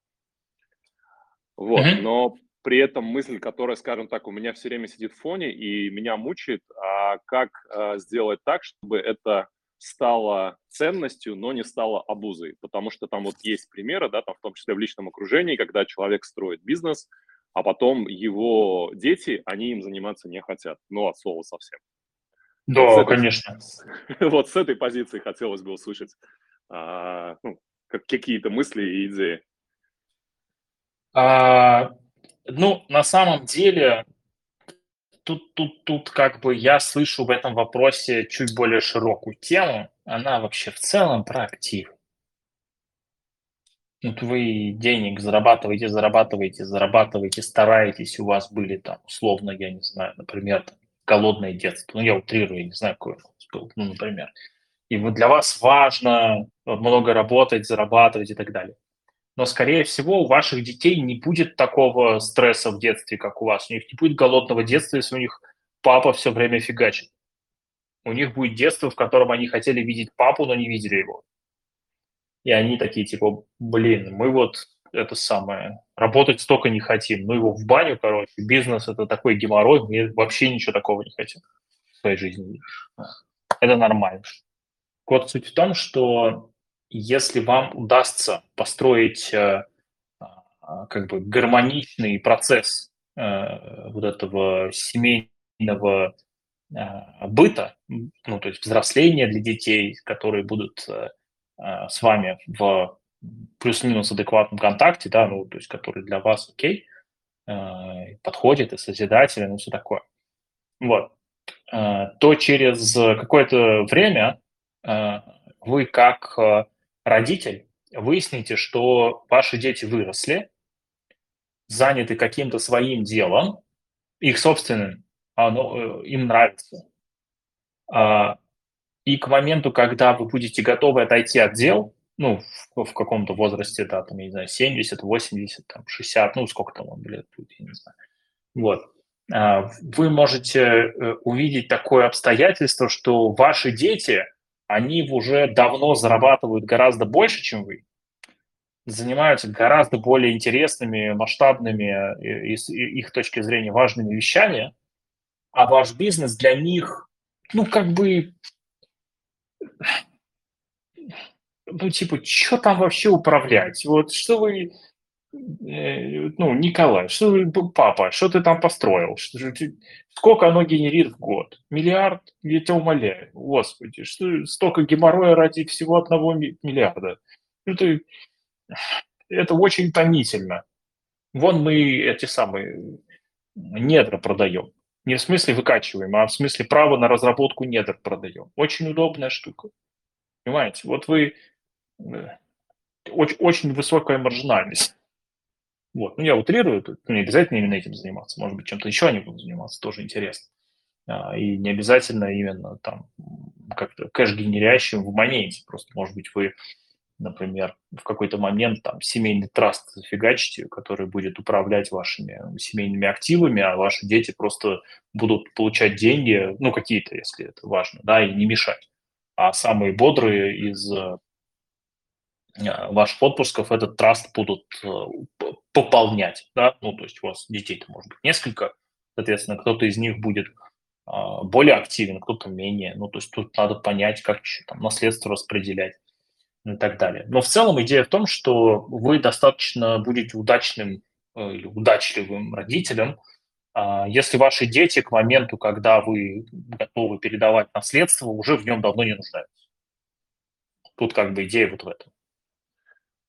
Вот, mm-hmm. но при этом мысль, которая, скажем так, у меня все время сидит в фоне и меня мучает, а как а, сделать так, чтобы это стало ценностью, но не стало обузой, потому что там вот есть примеры, да, там в том числе в личном окружении, когда человек строит бизнес, а потом его дети, они им заниматься не хотят, ну, от слова совсем. Да, вот этой, конечно. *laughs* Вот с этой позиции хотелось бы услышать а, ну, какие-то мысли и идеи. А, ну, на самом деле, тут, тут, тут как бы я слышу в этом вопросе чуть более широкую тему. Она вообще в целом про актив. Вот вы денег зарабатываете, зарабатываете, зарабатываете, стараетесь, у вас были там, условно, я не знаю, например, там, голодное детство. Ну, я утрирую, я не знаю, какое у было, ну, например. И вот для вас важно много работать, зарабатывать и так далее но, скорее всего, у ваших детей не будет такого стресса в детстве, как у вас. У них не будет голодного детства, если у них папа все время фигачит. У них будет детство, в котором они хотели видеть папу, но не видели его. И они такие, типа, блин, мы вот это самое, работать столько не хотим. Ну его в баню, короче, бизнес – это такой геморрой, мы вообще ничего такого не хотим в своей жизни. Это нормально. Вот суть в том, что если вам удастся построить э, а, как бы гармоничный процесс э, вот этого семейного э, быта, ну, то есть взросления для детей, которые будут с вами в плюс-минус адекватном контакте, да, ну, то есть который для вас окей, подходит и созидателен и все такое. Вот. То через какое-то время вы как родитель, выясните, что ваши дети выросли, заняты каким-то своим делом, их собственным, оно, э, им нравится. А, и к моменту, когда вы будете готовы отойти от дел, ну, в, в каком-то возрасте, да, там, я не знаю, 70, 80, там, 60, ну, сколько там он лет будет, я не знаю. Вот. А, вы можете э, увидеть такое обстоятельство, что ваши дети – они уже давно зарабатывают гораздо больше, чем вы, занимаются гораздо более интересными, масштабными и с их точки зрения важными вещами, а ваш бизнес для них, ну, как бы, ну, типа, что там вообще управлять? Вот что вы, Э, ну, Николай, что папа, что ты там построил? сколько оно генерит в год? Миллиард? Я тебя умоляю. Господи, что столько геморроя ради всего одного миллиарда? Это, это очень томительно. Вон мы эти самые недра продаем. Не в смысле выкачиваем, а в смысле право на разработку недр продаем. Очень удобная штука. Понимаете? Вот вы... Э, очень высокая маржинальность. Вот. Ну, я утрирую, тут не обязательно именно этим заниматься, может быть, чем-то еще они будут заниматься, тоже интересно. А, и не обязательно именно там как-то кэш-генерящим в моменте, просто, может быть, вы, например, в какой-то момент там семейный траст зафигачите, который будет управлять вашими семейными активами, а ваши дети просто будут получать деньги, ну, какие-то, если это важно, да, и не мешать. А самые бодрые из ваших отпусков этот траст будут пополнять, да, ну, то есть у вас детей-то может быть несколько, соответственно, кто-то из них будет а, более активен, кто-то менее. Ну, то есть тут надо понять, как там, наследство распределять и так далее. Но в целом идея в том, что вы достаточно будете удачным э, или удачливым родителем, а, если ваши дети к моменту, когда вы готовы передавать наследство, уже в нем давно не нуждаются. Тут как бы идея вот в этом.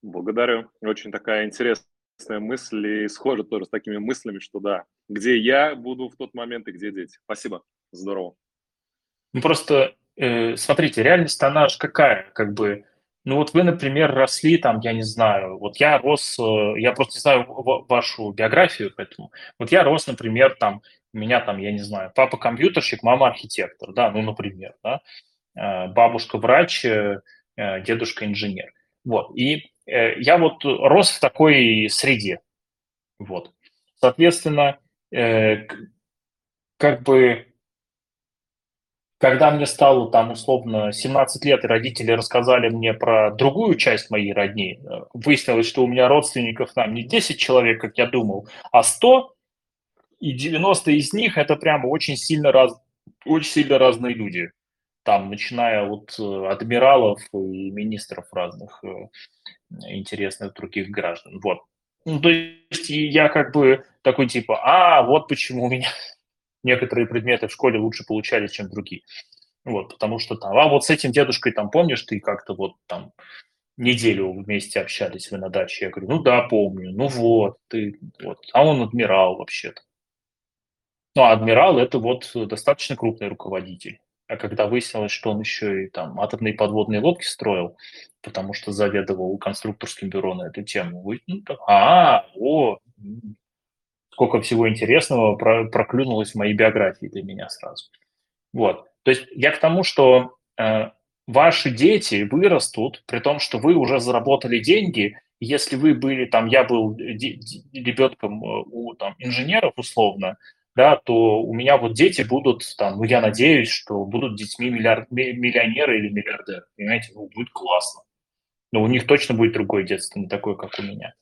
Благодарю. Очень такая интересная мысль и схожа тоже с такими мыслями, что да, где я буду в тот момент и где дети. Спасибо, здорово. Ну просто э, смотрите, реальность она же какая, как бы, ну вот вы, например, росли там, я не знаю, вот я рос, э, я просто не знаю вашу биографию, поэтому вот я рос, например, там, у меня там, я не знаю, папа компьютерщик, мама архитектор, да, ну, например, да, э, бабушка врач, э, дедушка инженер. Вот, и я вот рос в такой среде, вот. Соответственно, э, как бы, когда мне стало там условно 17 лет, и родители рассказали мне про другую часть моей родни, э, выяснилось, что у меня родственников там не 10 человек, как я думал, а 100, и 90 из них это прямо очень сильно, раз, очень сильно разные люди. Там, начиная от э, адмиралов и министров разных э, интересных других граждан. Вот. Ну, то есть я как бы такой типа, а, вот почему у меня *laughs* некоторые предметы в школе лучше получались, чем другие. Вот, потому что там, а вот с этим дедушкой там, помнишь, ты как-то вот там неделю вместе общались вы на даче. Я говорю, ну да, помню, ну вот, ты, вот. А он адмирал вообще-то. Ну, а адмирал – это вот достаточно крупный руководитель. А когда выяснилось, что он еще и там атомные подводные лодки строил, потому что заведовал конструкторским бюро на эту тему, вы, ну, так, а, о, сколько всего интересного про, проклюнулось в моей биографии для меня сразу. Вот. То есть я к тому, что э, ваши дети вырастут, при том, что вы уже заработали деньги, если вы были там, я был ребенком э, у там, инженеров условно, да, то у меня вот дети будут там, ну, я надеюсь, что будут детьми миллиард, миллионеры или миллиардеры, понимаете, ну, будет классно. Но у них точно будет другое детство, не такое, как у меня.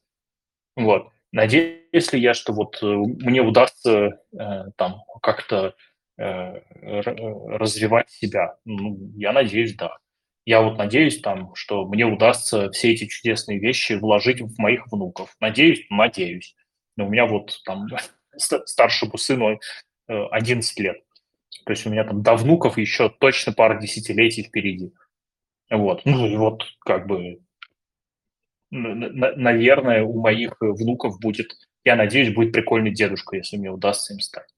Вот. Надеюсь ли я, что вот э, мне удастся э, там как-то э, развивать себя? Ну, я надеюсь, да. Я вот надеюсь там, что мне удастся все эти чудесные вещи вложить в моих внуков. Надеюсь, надеюсь. Но у меня вот там старшему сыну 11 э, лет. То есть у меня там до внуков еще точно пара десятилетий впереди. Вот. Ну и вот как бы, наверное, у моих внуков будет, я надеюсь, будет прикольный дедушка, если мне удастся им стать.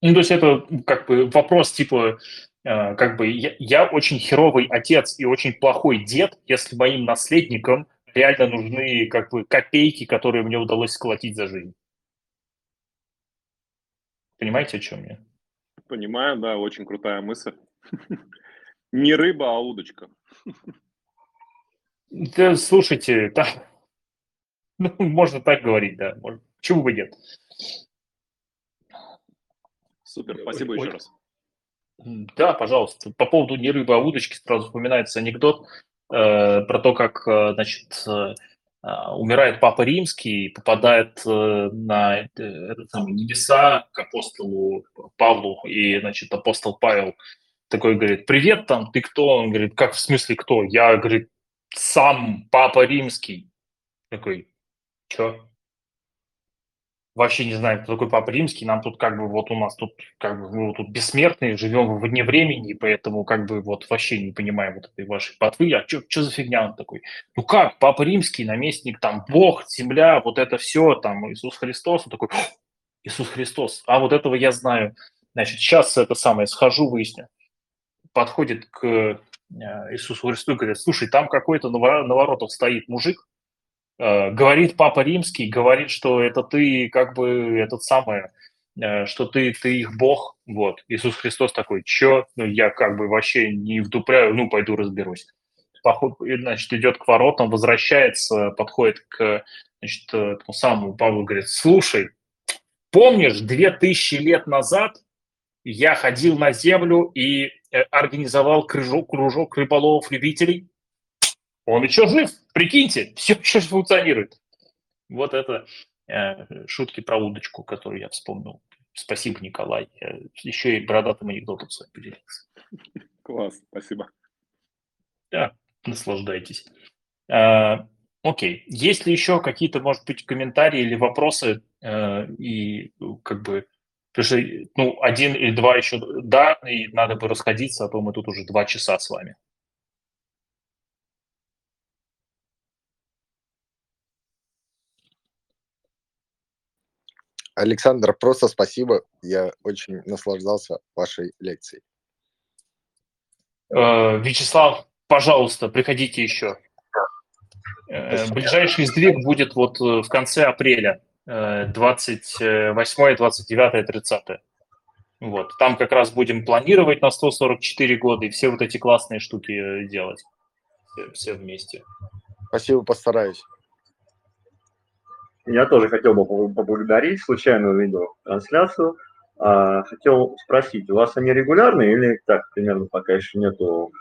Ну, то есть это как бы вопрос типа, э, как бы я, я очень херовый отец и очень плохой дед, если моим наследникам реально нужны как бы копейки, которые мне удалось сколотить за жизнь. Понимаете, о чем я? Понимаю, да, очень крутая мысль. *laughs* Не рыба, а удочка. *laughs* Да, слушайте, да, *laughs* ну, можно так говорить, да. Может, почему бы нет? Супер, спасибо ой, еще раз. Да, пожалуйста. По поводу не рыбы, а удочки сразу вспоминается анекдот про то, как, э, значит, э, умирает Папа Римский, попадает на самый, небеса к апостолу Павлу, и, значит, апостол Павел такой говорит, привет там, ты кто? Он говорит, как в смысле кто? Я, говорит, сам Папа Римский. Такой, что? Вообще не знаем, кто такой Папа Римский, нам тут как бы вот у нас тут как бы мы тут бессмертные, живем вне времени, поэтому как бы вот вообще не понимаем вот этой вашей патвы, а что за фигня он такой? Ну как, Папа Римский, наместник, там, Бог, земля, вот это все, там, Иисус Христос, он такой, Иисус Христос, а вот этого я знаю. Значит, сейчас это самое, схожу, выясню. Подходит к э, Иисусу Христу и говорит, слушай, там какой-то на воротах стоит мужик, говорит Папа Римский, говорит, что это ты как бы этот самый, э, что ты, ты их бог, вот. Иисус Христос такой, чё? Ну, я как бы вообще не вдупляю, ну, пойду разберусь. Поход, значит, идет к воротам, возвращается, подходит к, значит, этому самому Павлу, говорит, слушай, помнишь, две тысячи лет назад я ходил на землю и организовал кружок, кружок рыболовов-любителей. Он еще жив, прикиньте, все *laughs* еще функционирует. Вот это э, шутки про удочку, которую я вспомнил. Спасибо, Николай. Я еще и бородатым анекдотом с вами поделился. Класс, спасибо. Да, наслаждайтесь. А, окей. Есть ли еще какие-то, может быть, комментарии или вопросы? А, и как бы, потому что, ну, один или два еще, да, и надо бы расходиться, а то мы тут уже два часа с вами. Александр, просто спасибо. Я очень наслаждался вашей лекцией. Э, Вячеслав, пожалуйста, приходите еще. Э, спасибо. Ближайший сдвиг будет вот э, в конце апреля, 28, 29, 30. Вот. Там как раз будем планировать на 144 года и все вот эти классные штуки делать. Все, все вместе. Спасибо, постараюсь. Я тоже хотел бы поблагодарить, случайно увидел трансляцию. А, хотел спросить, у вас они регулярные или так примерно пока еще нету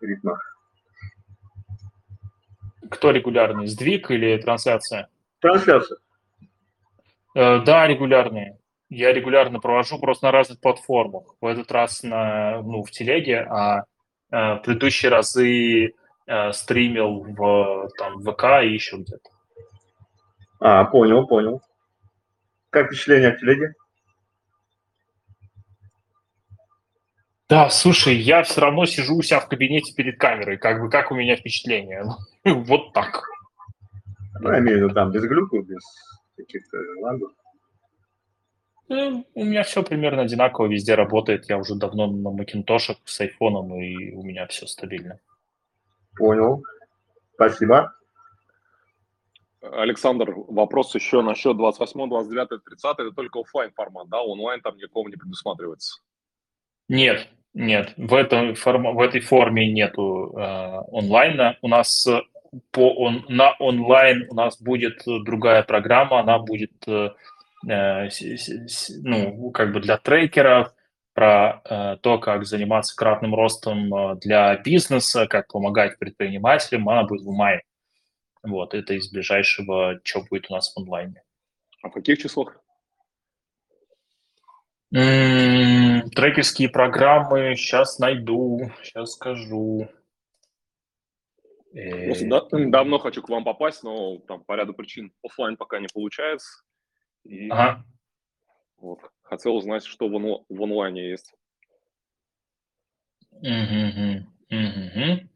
ритма? Кто регулярный? Сдвиг или трансляция? Трансляция. Э, да, регулярные. Я регулярно провожу просто на разных платформах. В этот раз на, ну, в телеге, а э, в предыдущие разы э, стримил в там, ВК и еще где-то. А, понял, понял. Как впечатление от телеги? Да, слушай, я все равно сижу у себя в кабинете перед камерой. Как бы как у меня впечатление? *laughs* вот так. Ну, я имею в виду там без глюков, без каких-то лагов. Ну, у меня все примерно одинаково везде работает. Я уже давно на Макинтошах с айфоном, и у меня все стабильно. Понял. Спасибо. Александр, вопрос еще насчет 28, 29, 30. Это только офлайн формат, да? Онлайн там никого не предусматривается. Нет, нет, в, этом, в этой форме нету э, онлайна. У нас по он, на онлайн у нас будет другая программа, она будет э, э ну, как бы для трекеров, про э, то, как заниматься кратным ростом э, для бизнеса, как помогать предпринимателям, она будет в мае. Вот, это из ближайшего, что будет у нас в онлайне. А в каких числах? М-м, трекерские программы, сейчас найду, сейчас скажу. Просто да, давно хочу к вам попасть, но там по ряду причин офлайн пока не получается. И ага. вот, хотел узнать, что в, онл- в онлайне есть. Угу, угу.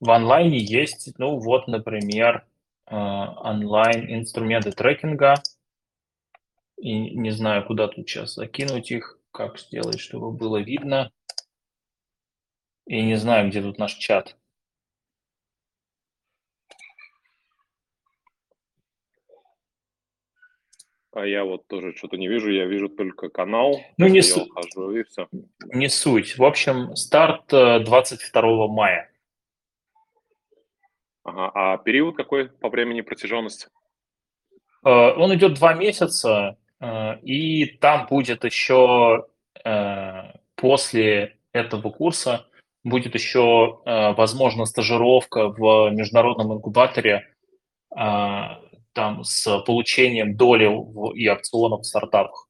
В онлайне есть, ну вот, например, а, онлайн-инструменты трекинга. И не знаю, куда тут сейчас закинуть их, как сделать, чтобы было видно. И не знаю, где тут наш чат. А я вот тоже что-то не вижу, я вижу только канал. Ну, не, су... и все. не суть. В общем, старт 22 э, мая. Ага. А период какой по времени протяженности? Э, он идет два месяца, э, и там будет еще э, после этого курса будет еще, возможно, стажировка в международном инкубаторе там с получением доли и опционов в стартапах.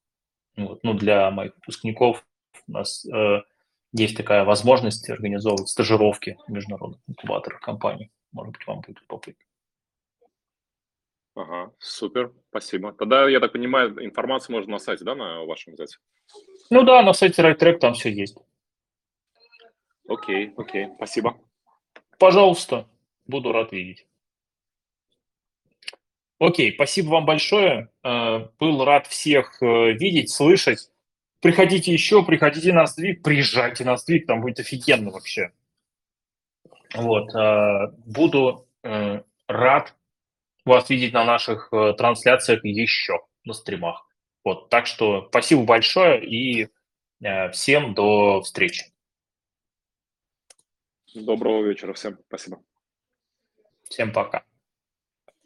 Вот. Ну, для моих выпускников у нас есть такая возможность организовывать стажировки в международных инкубаторах компаний. Может быть, вам будет любопытно. Ага, супер, спасибо. Тогда, я так понимаю, информацию можно на сайте, да, на вашем взять? Ну да, на сайте RightTrack там все есть. Окей, окей, спасибо. Пожалуйста, буду рад видеть. Окей, спасибо вам большое. Э, был рад всех э, видеть, слышать. Приходите еще, приходите на сдвиг, приезжайте на сдвиг, там будет офигенно вообще. Вот, э, буду э, рад вас видеть на наших э, трансляциях еще на стримах. Вот, так что спасибо большое и всем до встречи. Доброго вечера всем. Спасибо. Всем пока.